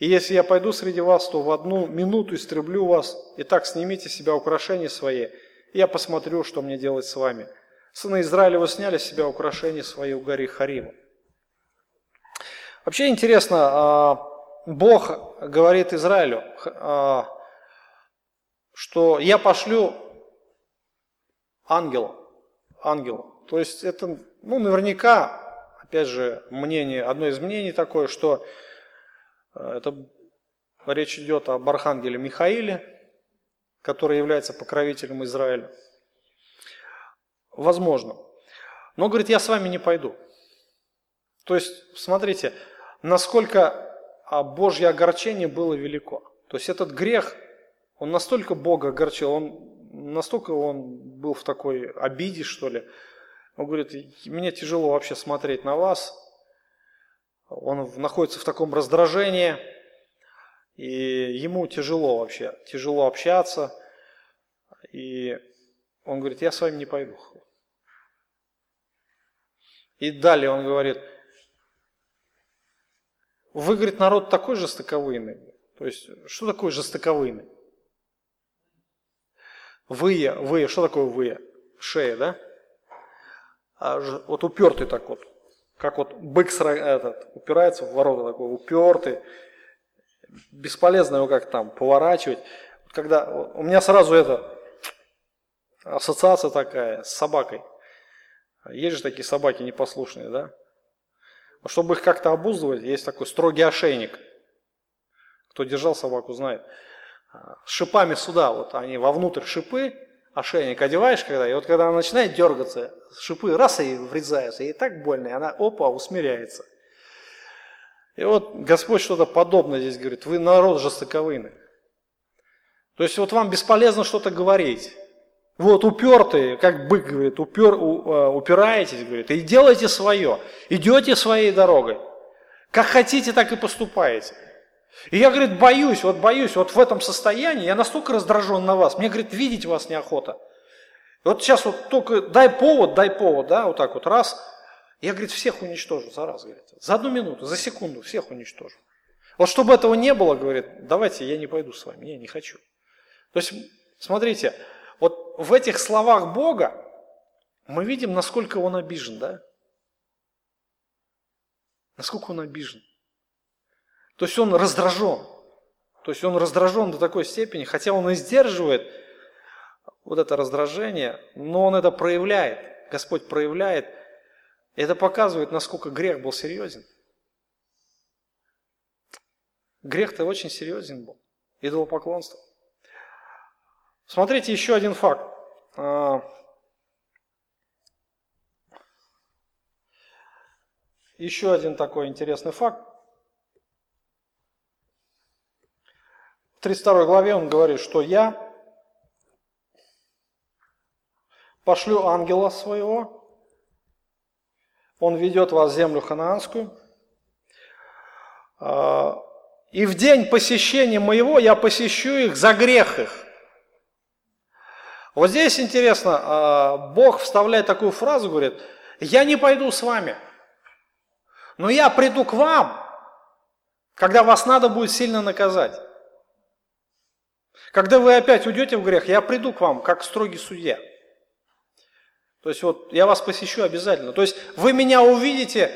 и если я пойду среди вас, то в одну минуту истреблю вас. Итак, снимите с себя украшения свои, и я посмотрю, что мне делать с вами. Сыны Израилева сняли с себя украшения свои у горы Харима. Вообще интересно, а, Бог говорит Израилю, а, что я пошлю ангела, ангела. То есть это, ну, наверняка, опять же, мнение, одно из мнений такое, что это речь идет об архангеле Михаиле, который является покровителем Израиля. Возможно. Но говорит, я с вами не пойду. То есть, смотрите, насколько а, Божье огорчение было велико. То есть этот грех, он настолько Бога огорчил, он настолько он был в такой обиде, что ли. Он говорит, мне тяжело вообще смотреть на вас, он находится в таком раздражении, и ему тяжело вообще, тяжело общаться, и он говорит, я с вами не пойду. И далее он говорит, вы, говорит, народ такой жестоковыйный. То есть, что такое жестоковыйный? Вы, вы, что такое вы? Шея, да? А, вот упертый так вот как вот бык этот, упирается в ворота, такой упертый, бесполезно его как там поворачивать. Когда у меня сразу это ассоциация такая с собакой. Есть же такие собаки непослушные, да? Чтобы их как-то обуздывать, есть такой строгий ошейник. Кто держал собаку, знает. С шипами сюда, вот они вовнутрь шипы, ошейник одеваешь, когда, и вот когда она начинает дергаться, шипы раз и врезаются, ей так больно, и она опа, усмиряется. И вот Господь что-то подобное здесь говорит, вы народ жестоковыйный. То есть вот вам бесполезно что-то говорить. Вот упертые, как бык говорит, упер, э, упираетесь, говорит, и делайте свое, идете своей дорогой. Как хотите, так и поступаете. И я, говорит, боюсь, вот боюсь, вот в этом состоянии, я настолько раздражен на вас, мне, говорит, видеть вас неохота. Вот сейчас вот только дай повод, дай повод, да, вот так вот раз, я, говорит, всех уничтожу за раз, говорит, за одну минуту, за секунду всех уничтожу. Вот чтобы этого не было, говорит, давайте я не пойду с вами, я не хочу. То есть, смотрите, вот в этих словах Бога мы видим, насколько он обижен, да? Насколько он обижен. То есть он раздражен. То есть он раздражен до такой степени, хотя он и сдерживает вот это раздражение, но он это проявляет. Господь проявляет. И это показывает, насколько грех был серьезен. Грех-то очень серьезен был. Идолопоклонство. Смотрите еще один факт. А, еще один такой интересный факт. В 32 главе он говорит, что я пошлю ангела своего, он ведет вас в землю ханаанскую, а, и в день посещения моего я посещу их за грех их. Вот здесь интересно, а, Бог вставляет такую фразу, говорит, я не пойду с вами, но я приду к вам, когда вас надо будет сильно наказать. Когда вы опять уйдете в грех, я приду к вам, как строгий судья. То есть вот я вас посещу обязательно. То есть вы меня увидите,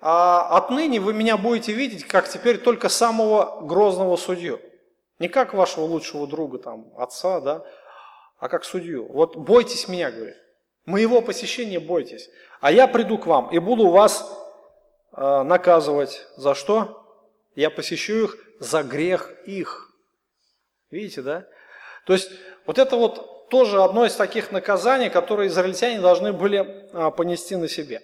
а отныне вы меня будете видеть, как теперь только самого грозного судью. Не как вашего лучшего друга, там, отца, да, а как судью. Вот бойтесь меня, говорит. Моего посещения бойтесь. А я приду к вам и буду вас э, наказывать. За что? Я посещу их за грех их. Видите, да? То есть вот это вот тоже одно из таких наказаний, которые израильтяне должны были а, понести на себе.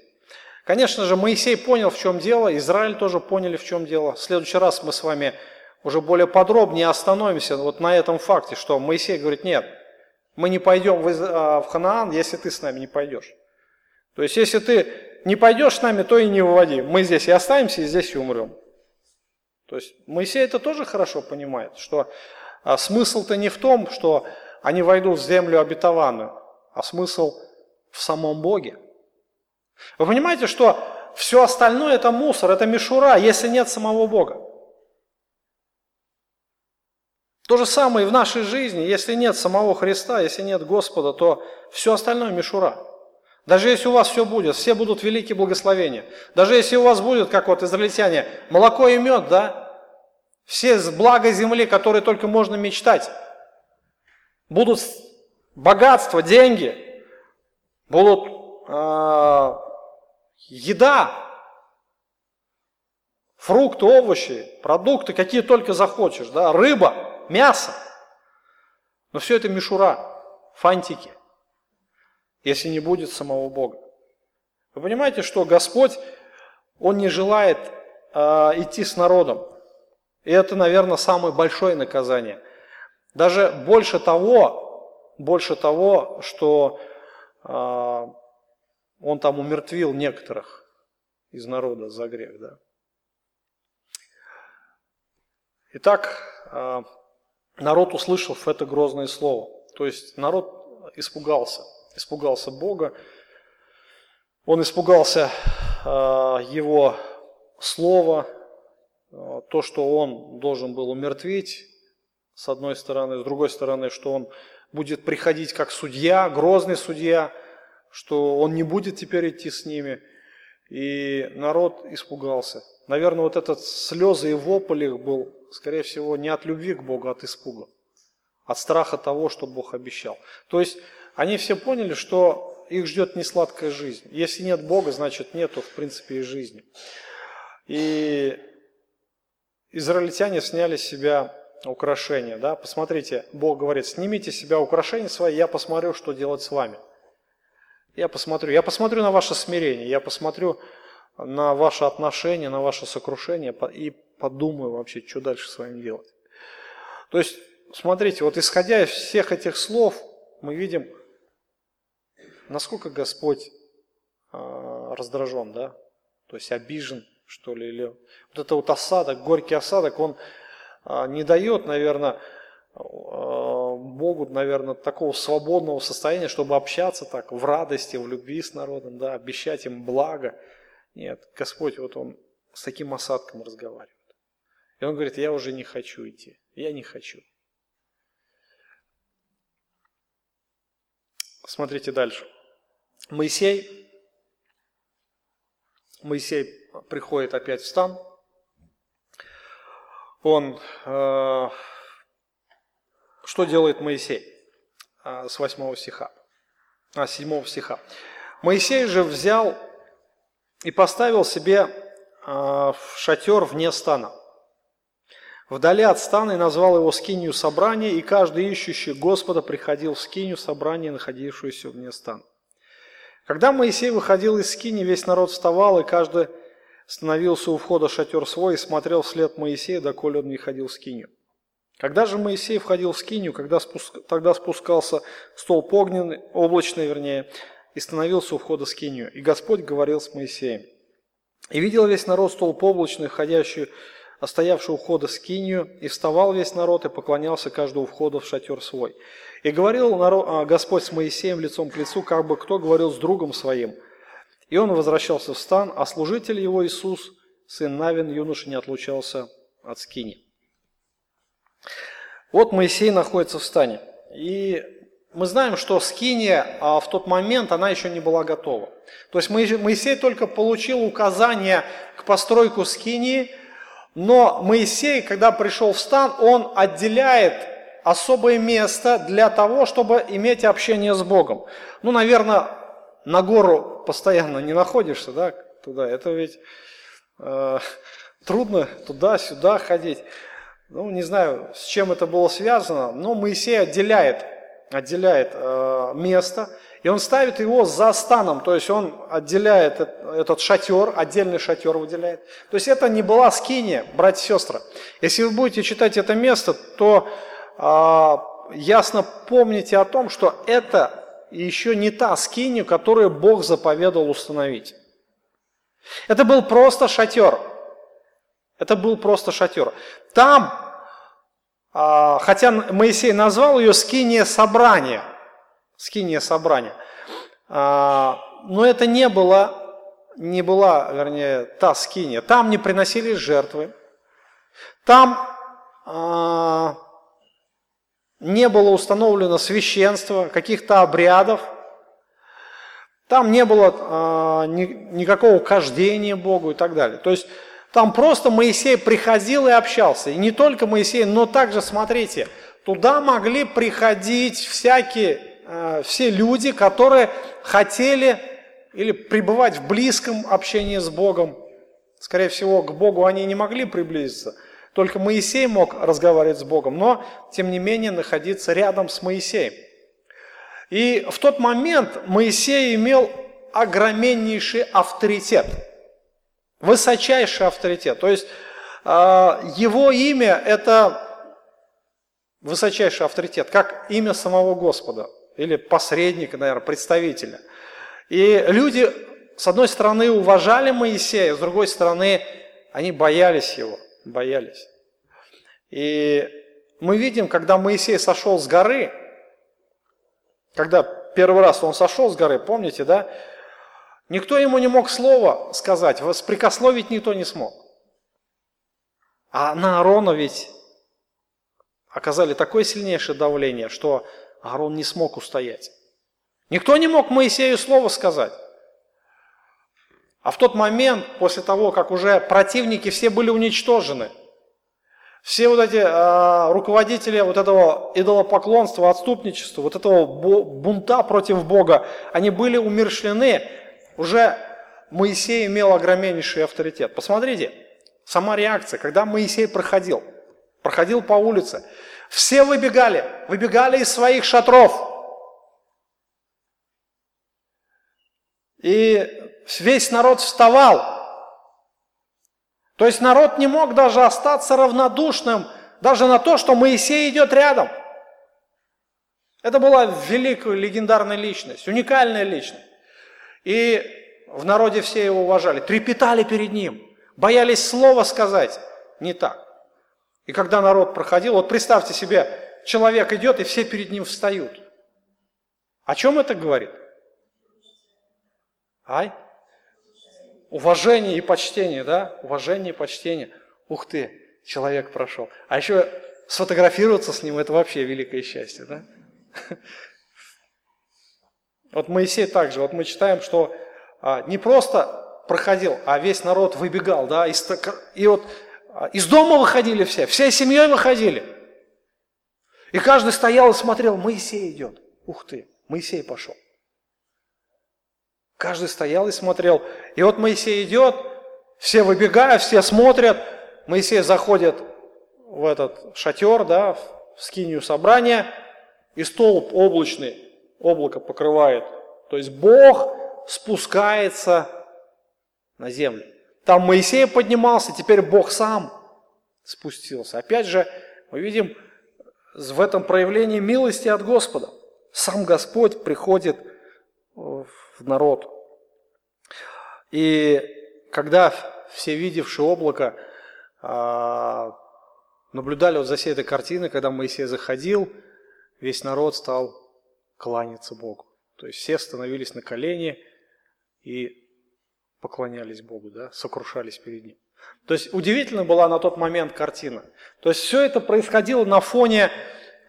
Конечно же, Моисей понял, в чем дело, Израиль тоже поняли, в чем дело. В следующий раз мы с вами уже более подробнее остановимся вот на этом факте, что Моисей говорит, нет, мы не пойдем в, а, Ханаан, если ты с нами не пойдешь. То есть, если ты не пойдешь с нами, то и не выводи. Мы здесь и останемся, и здесь и умрем. То есть, Моисей это тоже хорошо понимает, что а смысл-то не в том, что они войдут в землю обетованную, а смысл в самом Боге. Вы понимаете, что все остальное это мусор, это мишура, если нет самого Бога. То же самое и в нашей жизни, если нет самого Христа, если нет Господа, то все остальное мишура. Даже если у вас все будет, все будут великие благословения. Даже если у вас будет, как вот израильтяне, молоко и мед, да, все блага земли, которые только можно мечтать. Будут богатство, деньги, будут э, еда, фрукты, овощи, продукты, какие только захочешь, да, рыба, мясо. Но все это мишура, фантики, если не будет самого Бога. Вы понимаете, что Господь, Он не желает э, идти с народом. И это, наверное, самое большое наказание. Даже больше того, больше того, что э, он там умертвил некоторых из народа за грех. Да. Итак, э, народ услышал это грозное слово. То есть народ испугался, испугался Бога, он испугался э, его слова, то, что он должен был умертвить, с одной стороны, с другой стороны, что он будет приходить как судья, грозный судья, что он не будет теперь идти с ними. И народ испугался. Наверное, вот этот слезы и вопль их был, скорее всего, не от любви к Богу, а от испуга. От страха того, что Бог обещал. То есть они все поняли, что их ждет несладкая жизнь. Если нет Бога, значит нету, в принципе, и жизни. И израильтяне сняли с себя украшения. Да? Посмотрите, Бог говорит, снимите с себя украшения свои, я посмотрю, что делать с вами. Я посмотрю, я посмотрю на ваше смирение, я посмотрю на ваше отношение, на ваше сокрушение и подумаю вообще, что дальше с вами делать. То есть, смотрите, вот исходя из всех этих слов, мы видим, насколько Господь э, раздражен, да, то есть обижен, что ли, или вот это вот осадок, горький осадок, он а, не дает, наверное, а, Богу, наверное, такого свободного состояния, чтобы общаться так в радости, в любви с народом, да, обещать им благо. Нет, Господь, вот Он с таким осадком разговаривает. И Он говорит, я уже не хочу идти, я не хочу. Смотрите дальше. Моисей, Моисей приходит опять в стан. он, э, что делает Моисей э, с 8 стиха, а, 7 стиха. Моисей же взял и поставил себе э, шатер вне стана, вдали от стана и назвал его скинию собрания, и каждый ищущий Господа приходил в скинию собрания, находившуюся вне стана. Когда Моисей выходил из скини, весь народ вставал, и каждый становился у входа шатер свой и смотрел вслед Моисея, доколе он не ходил в скинию. Когда же Моисей входил в скинию, когда спуск... тогда спускался столб огненный, облачный, вернее, и становился у входа в скинию. И Господь говорил с Моисеем. И видел весь народ столб облачный, ходящий, стоявший у входа в скинию, и вставал весь народ и поклонялся каждому входа в шатер свой. И говорил народ, а, Господь с Моисеем лицом к лицу, как бы кто говорил с другом своим – и он возвращался в стан, а служитель его Иисус, сын Навин, юноша, не отлучался от скини. Вот Моисей находится в стане. И мы знаем, что скиния а в тот момент она еще не была готова. То есть Моисей только получил указание к постройку скинии, но Моисей, когда пришел в стан, он отделяет особое место для того, чтобы иметь общение с Богом. Ну, наверное, на гору постоянно не находишься, да, туда. Это ведь э, трудно туда-сюда ходить. Ну, не знаю, с чем это было связано, но Моисей отделяет, отделяет э, место, и он ставит его за станом, то есть он отделяет этот шатер, отдельный шатер выделяет. То есть это не была скиния, братья и сестры. Если вы будете читать это место, то э, ясно помните о том, что это еще не та скинию, которую Бог заповедовал установить. Это был просто шатер. Это был просто шатер. Там, а, хотя Моисей назвал ее скиния собрания, скиния собрания, а, но это не было, не была, вернее, та скиния. Там не приносились жертвы. Там а, не было установлено священство, каких-то обрядов, там не было э, ни, никакого кождения Богу и так далее. То есть там просто Моисей приходил и общался. И не только Моисей, но также, смотрите, туда могли приходить всякие, э, все люди, которые хотели или пребывать в близком общении с Богом. Скорее всего, к Богу они не могли приблизиться – только Моисей мог разговаривать с Богом, но, тем не менее, находиться рядом с Моисеем. И в тот момент Моисей имел огроменнейший авторитет, высочайший авторитет. То есть а, его имя – это высочайший авторитет, как имя самого Господа или посредника, наверное, представителя. И люди, с одной стороны, уважали Моисея, с другой стороны, они боялись его боялись. И мы видим, когда Моисей сошел с горы, когда первый раз он сошел с горы, помните, да? Никто ему не мог слова сказать, воспрекословить никто не смог. А на Аарона ведь оказали такое сильнейшее давление, что Аарон не смог устоять. Никто не мог Моисею слова сказать. А в тот момент, после того, как уже противники все были уничтожены, все вот эти э, руководители вот этого идолопоклонства, отступничества, вот этого бунта против Бога, они были умершлены, уже Моисей имел огромнейший авторитет. Посмотрите, сама реакция, когда Моисей проходил, проходил по улице, все выбегали, выбегали из своих шатров. И весь народ вставал. То есть народ не мог даже остаться равнодушным даже на то, что Моисей идет рядом. Это была великая легендарная личность, уникальная личность. И в народе все его уважали, трепетали перед ним, боялись слова сказать не так. И когда народ проходил, вот представьте себе, человек идет, и все перед ним встают. О чем это говорит? Ай? Уважение и почтение, да? Уважение и почтение. Ух ты, человек прошел. А еще сфотографироваться с ним – это вообще великое счастье, да? Вот Моисей также, вот мы читаем, что а, не просто проходил, а весь народ выбегал, да, и, и вот а, из дома выходили все, всей семьей выходили. И каждый стоял и смотрел, Моисей идет. Ух ты, Моисей пошел. Каждый стоял и смотрел. И вот Моисей идет, все выбегают, все смотрят. Моисей заходит в этот шатер, да, в скинию собрания, и столб облачный, облако покрывает. То есть Бог спускается на землю. Там Моисей поднимался, теперь Бог сам спустился. Опять же, мы видим в этом проявлении милости от Господа. Сам Господь приходит в народ. И когда все видевшие облако а, наблюдали вот за всей этой картиной, когда Моисей заходил, весь народ стал кланяться Богу. То есть все становились на колени и поклонялись Богу, да, сокрушались перед Ним. То есть удивительно была на тот момент картина. То есть все это происходило на фоне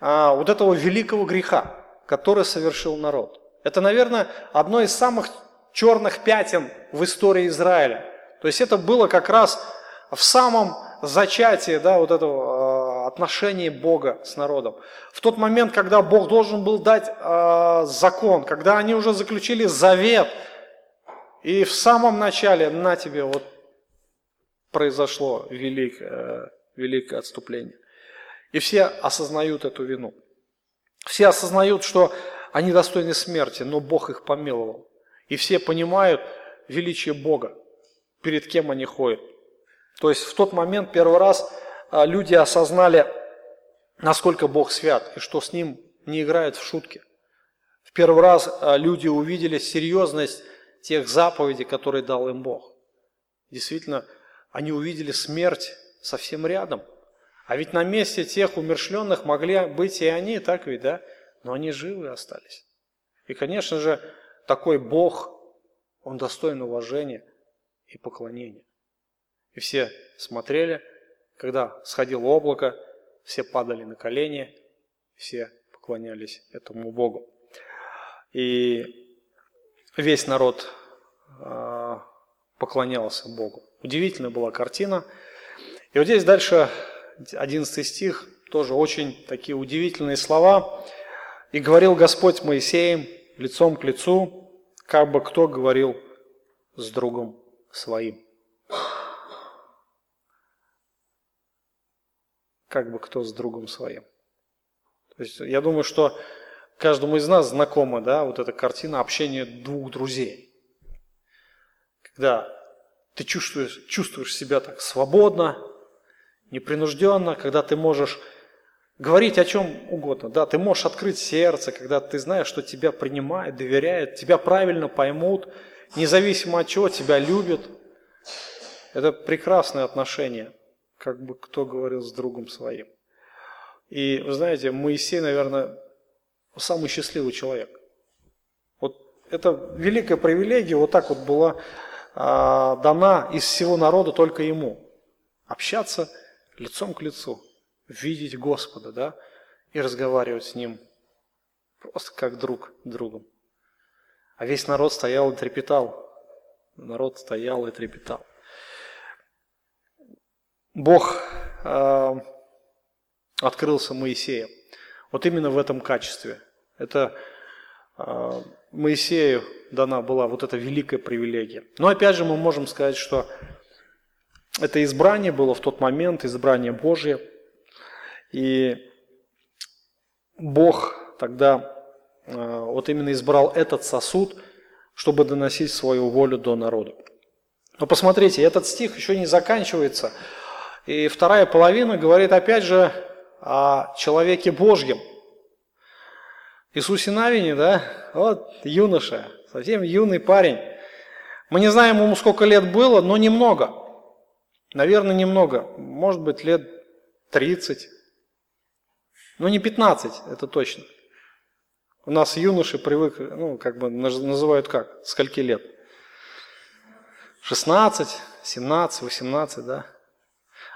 а, вот этого великого греха, который совершил народ. Это, наверное, одно из самых черных пятен в истории Израиля. То есть это было как раз в самом зачатии да, вот этого э, отношения Бога с народом. В тот момент, когда Бог должен был дать э, закон, когда они уже заключили завет – и в самом начале на тебе вот произошло великое, великое отступление. И все осознают эту вину. Все осознают, что они достойны смерти, но Бог их помиловал. И все понимают величие Бога, перед кем они ходят. То есть в тот момент первый раз а, люди осознали, насколько Бог свят, и что с Ним не играют в шутки. В первый раз а, люди увидели серьезность тех заповедей, которые дал им Бог. Действительно, они увидели смерть совсем рядом. А ведь на месте тех умершленных могли быть и они, так ведь, да? Но они живы остались. И, конечно же, такой Бог, он достоин уважения и поклонения. И все смотрели, когда сходило облако, все падали на колени, все поклонялись этому Богу. И весь народ а, поклонялся Богу. Удивительная была картина. И вот здесь дальше 11 стих, тоже очень такие удивительные слова. «И говорил Господь Моисеем лицом к лицу, как бы кто говорил с другом своим». Как бы кто с другом своим. То есть я думаю, что каждому из нас знакома да, вот эта картина общения двух друзей. Когда ты чувствуешь, чувствуешь себя так свободно, непринужденно, когда ты можешь говорить о чем угодно. Да, ты можешь открыть сердце, когда ты знаешь, что тебя принимают, доверяют, тебя правильно поймут, независимо от чего тебя любят. Это прекрасное отношение, как бы кто говорил с другом своим. И вы знаете, Моисей, наверное, самый счастливый человек. Вот это великая привилегия вот так вот была а, дана из всего народа только ему. Общаться лицом к лицу, видеть Господа, да, и разговаривать с Ним просто как друг другом. А весь народ стоял и трепетал. Народ стоял и трепетал. Бог э, открылся Моисею. Вот именно в этом качестве. Это э, Моисею дана была вот эта великая привилегия. Но опять же мы можем сказать, что это избрание было в тот момент, избрание Божье. И Бог тогда э, вот именно избрал этот сосуд, чтобы доносить свою волю до народа. Но посмотрите, этот стих еще не заканчивается. И вторая половина говорит опять же о человеке Божьем. Иисусе Навине, да, вот юноша, совсем юный парень. Мы не знаем ему сколько лет было, но немного. Наверное, немного. Может быть, лет 30. Но не 15, это точно. У нас юноши привык, ну, как бы называют как, скольки лет? 16, 17, 18, да?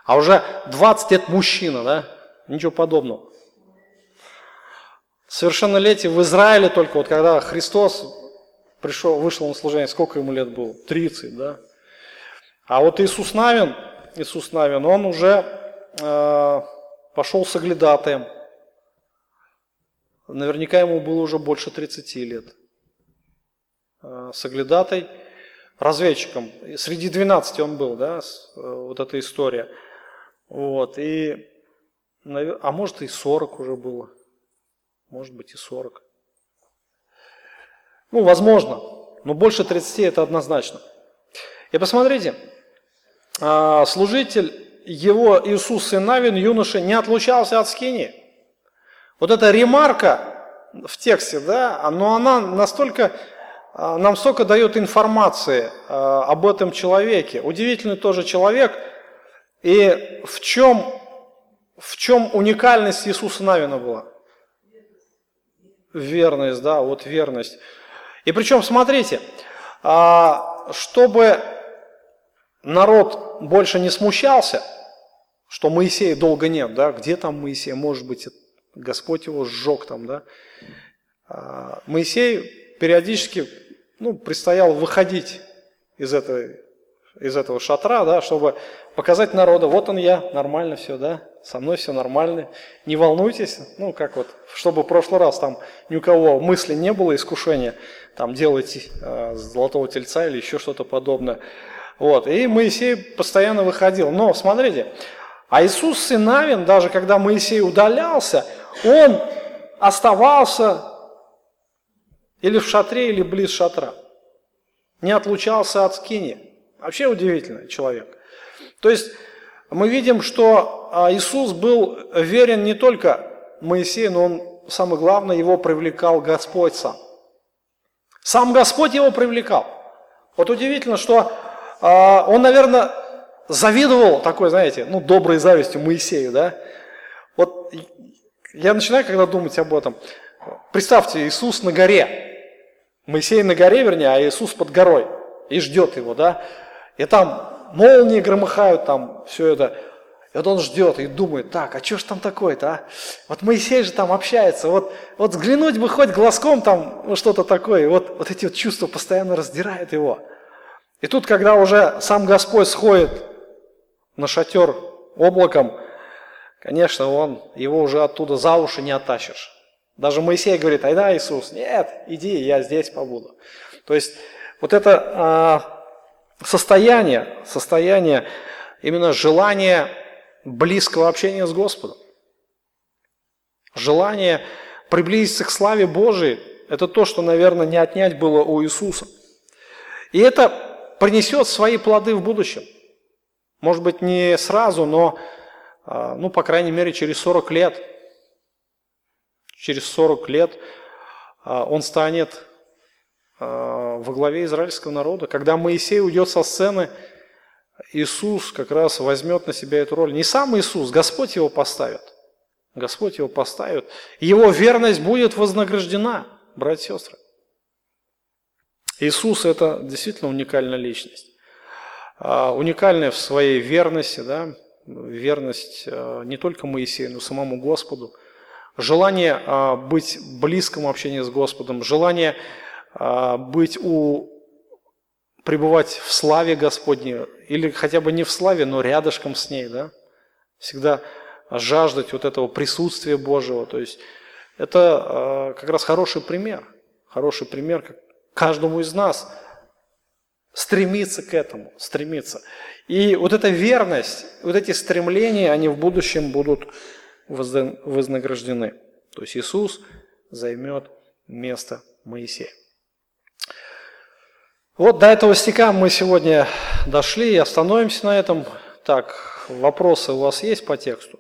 А уже 20 лет мужчина, да? Ничего подобного. Совершеннолетие в Израиле только, вот когда Христос пришел, вышел на служение, сколько ему лет было? 30, да? А вот Иисус Навин, Иисус Навин, он уже э, пошел с. Наверняка ему было уже больше 30 лет. Э, с оглядатой, разведчиком. Среди 12 он был, да, э, вот эта история. Вот, и, а может и 40 уже было. Может быть и 40. Ну, возможно, но больше 30 это однозначно. И посмотрите, а, служитель его Иисус и Навин, юноша, не отлучался от скини. Вот эта ремарка в тексте, да, но она настолько, а, нам столько дает информации а, об этом человеке. Удивительный тоже человек. И в чем, в чем уникальность Иисуса Навина была? Верность, да, вот верность. И причем, смотрите, чтобы народ больше не смущался, что Моисея долго нет, да, где там Моисей, может быть, Господь его сжег там, да. А, Моисей периодически, ну, предстоял выходить из, этой, из этого шатра, да, чтобы показать народу, вот он я, нормально все, да, со мной все нормально, не волнуйтесь, ну, как вот, чтобы в прошлый раз там ни у кого мысли не было, искушения, там, делать э, золотого тельца или еще что-то подобное. Вот, и Моисей постоянно выходил. Но смотрите, а Иисус сын Навин, даже когда Моисей удалялся, он оставался или в шатре, или близ шатра. Не отлучался от скини. Вообще удивительный человек. То есть мы видим, что а, Иисус был верен не только Моисею, но он, самое главное, его привлекал Господь сам. Сам Господь его привлекал. Вот удивительно, что а, он, наверное, завидовал такой, знаете, ну, доброй завистью Моисею, да. Вот я начинаю, когда думать об этом, представьте, Иисус на горе, Моисей на горе, вернее, а Иисус под горой, и ждет его, да, и там молнии громыхают, там все это, и вот он ждет и думает, так, а что ж там такое-то, а? Вот Моисей же там общается, вот, вот взглянуть бы хоть глазком там, что-то такое, вот, вот эти вот чувства постоянно раздирают его. И тут, когда уже сам Господь сходит на шатер облаком, конечно, он, его уже оттуда за уши не оттащишь. Даже Моисей говорит, айда, Иисус, нет, иди, я здесь побуду. То есть вот это э, состояние, состояние именно желания близкого общения с Господом, желание приблизиться к славе Божией, это то, что, наверное, не отнять было у Иисуса. И это принесет свои плоды в будущем. Может быть, не сразу, но, ну, по крайней мере, через 40 лет. Через 40 лет а, он станет а, во главе израильского народа. Когда Моисей уйдет со сцены, Иисус как раз возьмет на себя эту роль. Не сам Иисус, Господь его поставит. Господь его поставит. Его верность будет вознаграждена, братья и сестры. Иисус – это действительно уникальная личность. А, уникальная в своей верности, да, верность а, не только Моисею, но самому Господу. Желание а, быть близком общении с Господом, желание быть у пребывать в славе Господней, или хотя бы не в славе, но рядышком с ней, да, всегда жаждать вот этого присутствия Божьего, то есть это как раз хороший пример, хороший пример, каждому из нас стремиться к этому, стремиться. И вот эта верность, вот эти стремления, они в будущем будут вознаграждены. То есть Иисус займет место Моисея. Вот до этого стиха мы сегодня дошли и остановимся на этом. Так, вопросы у вас есть по тексту?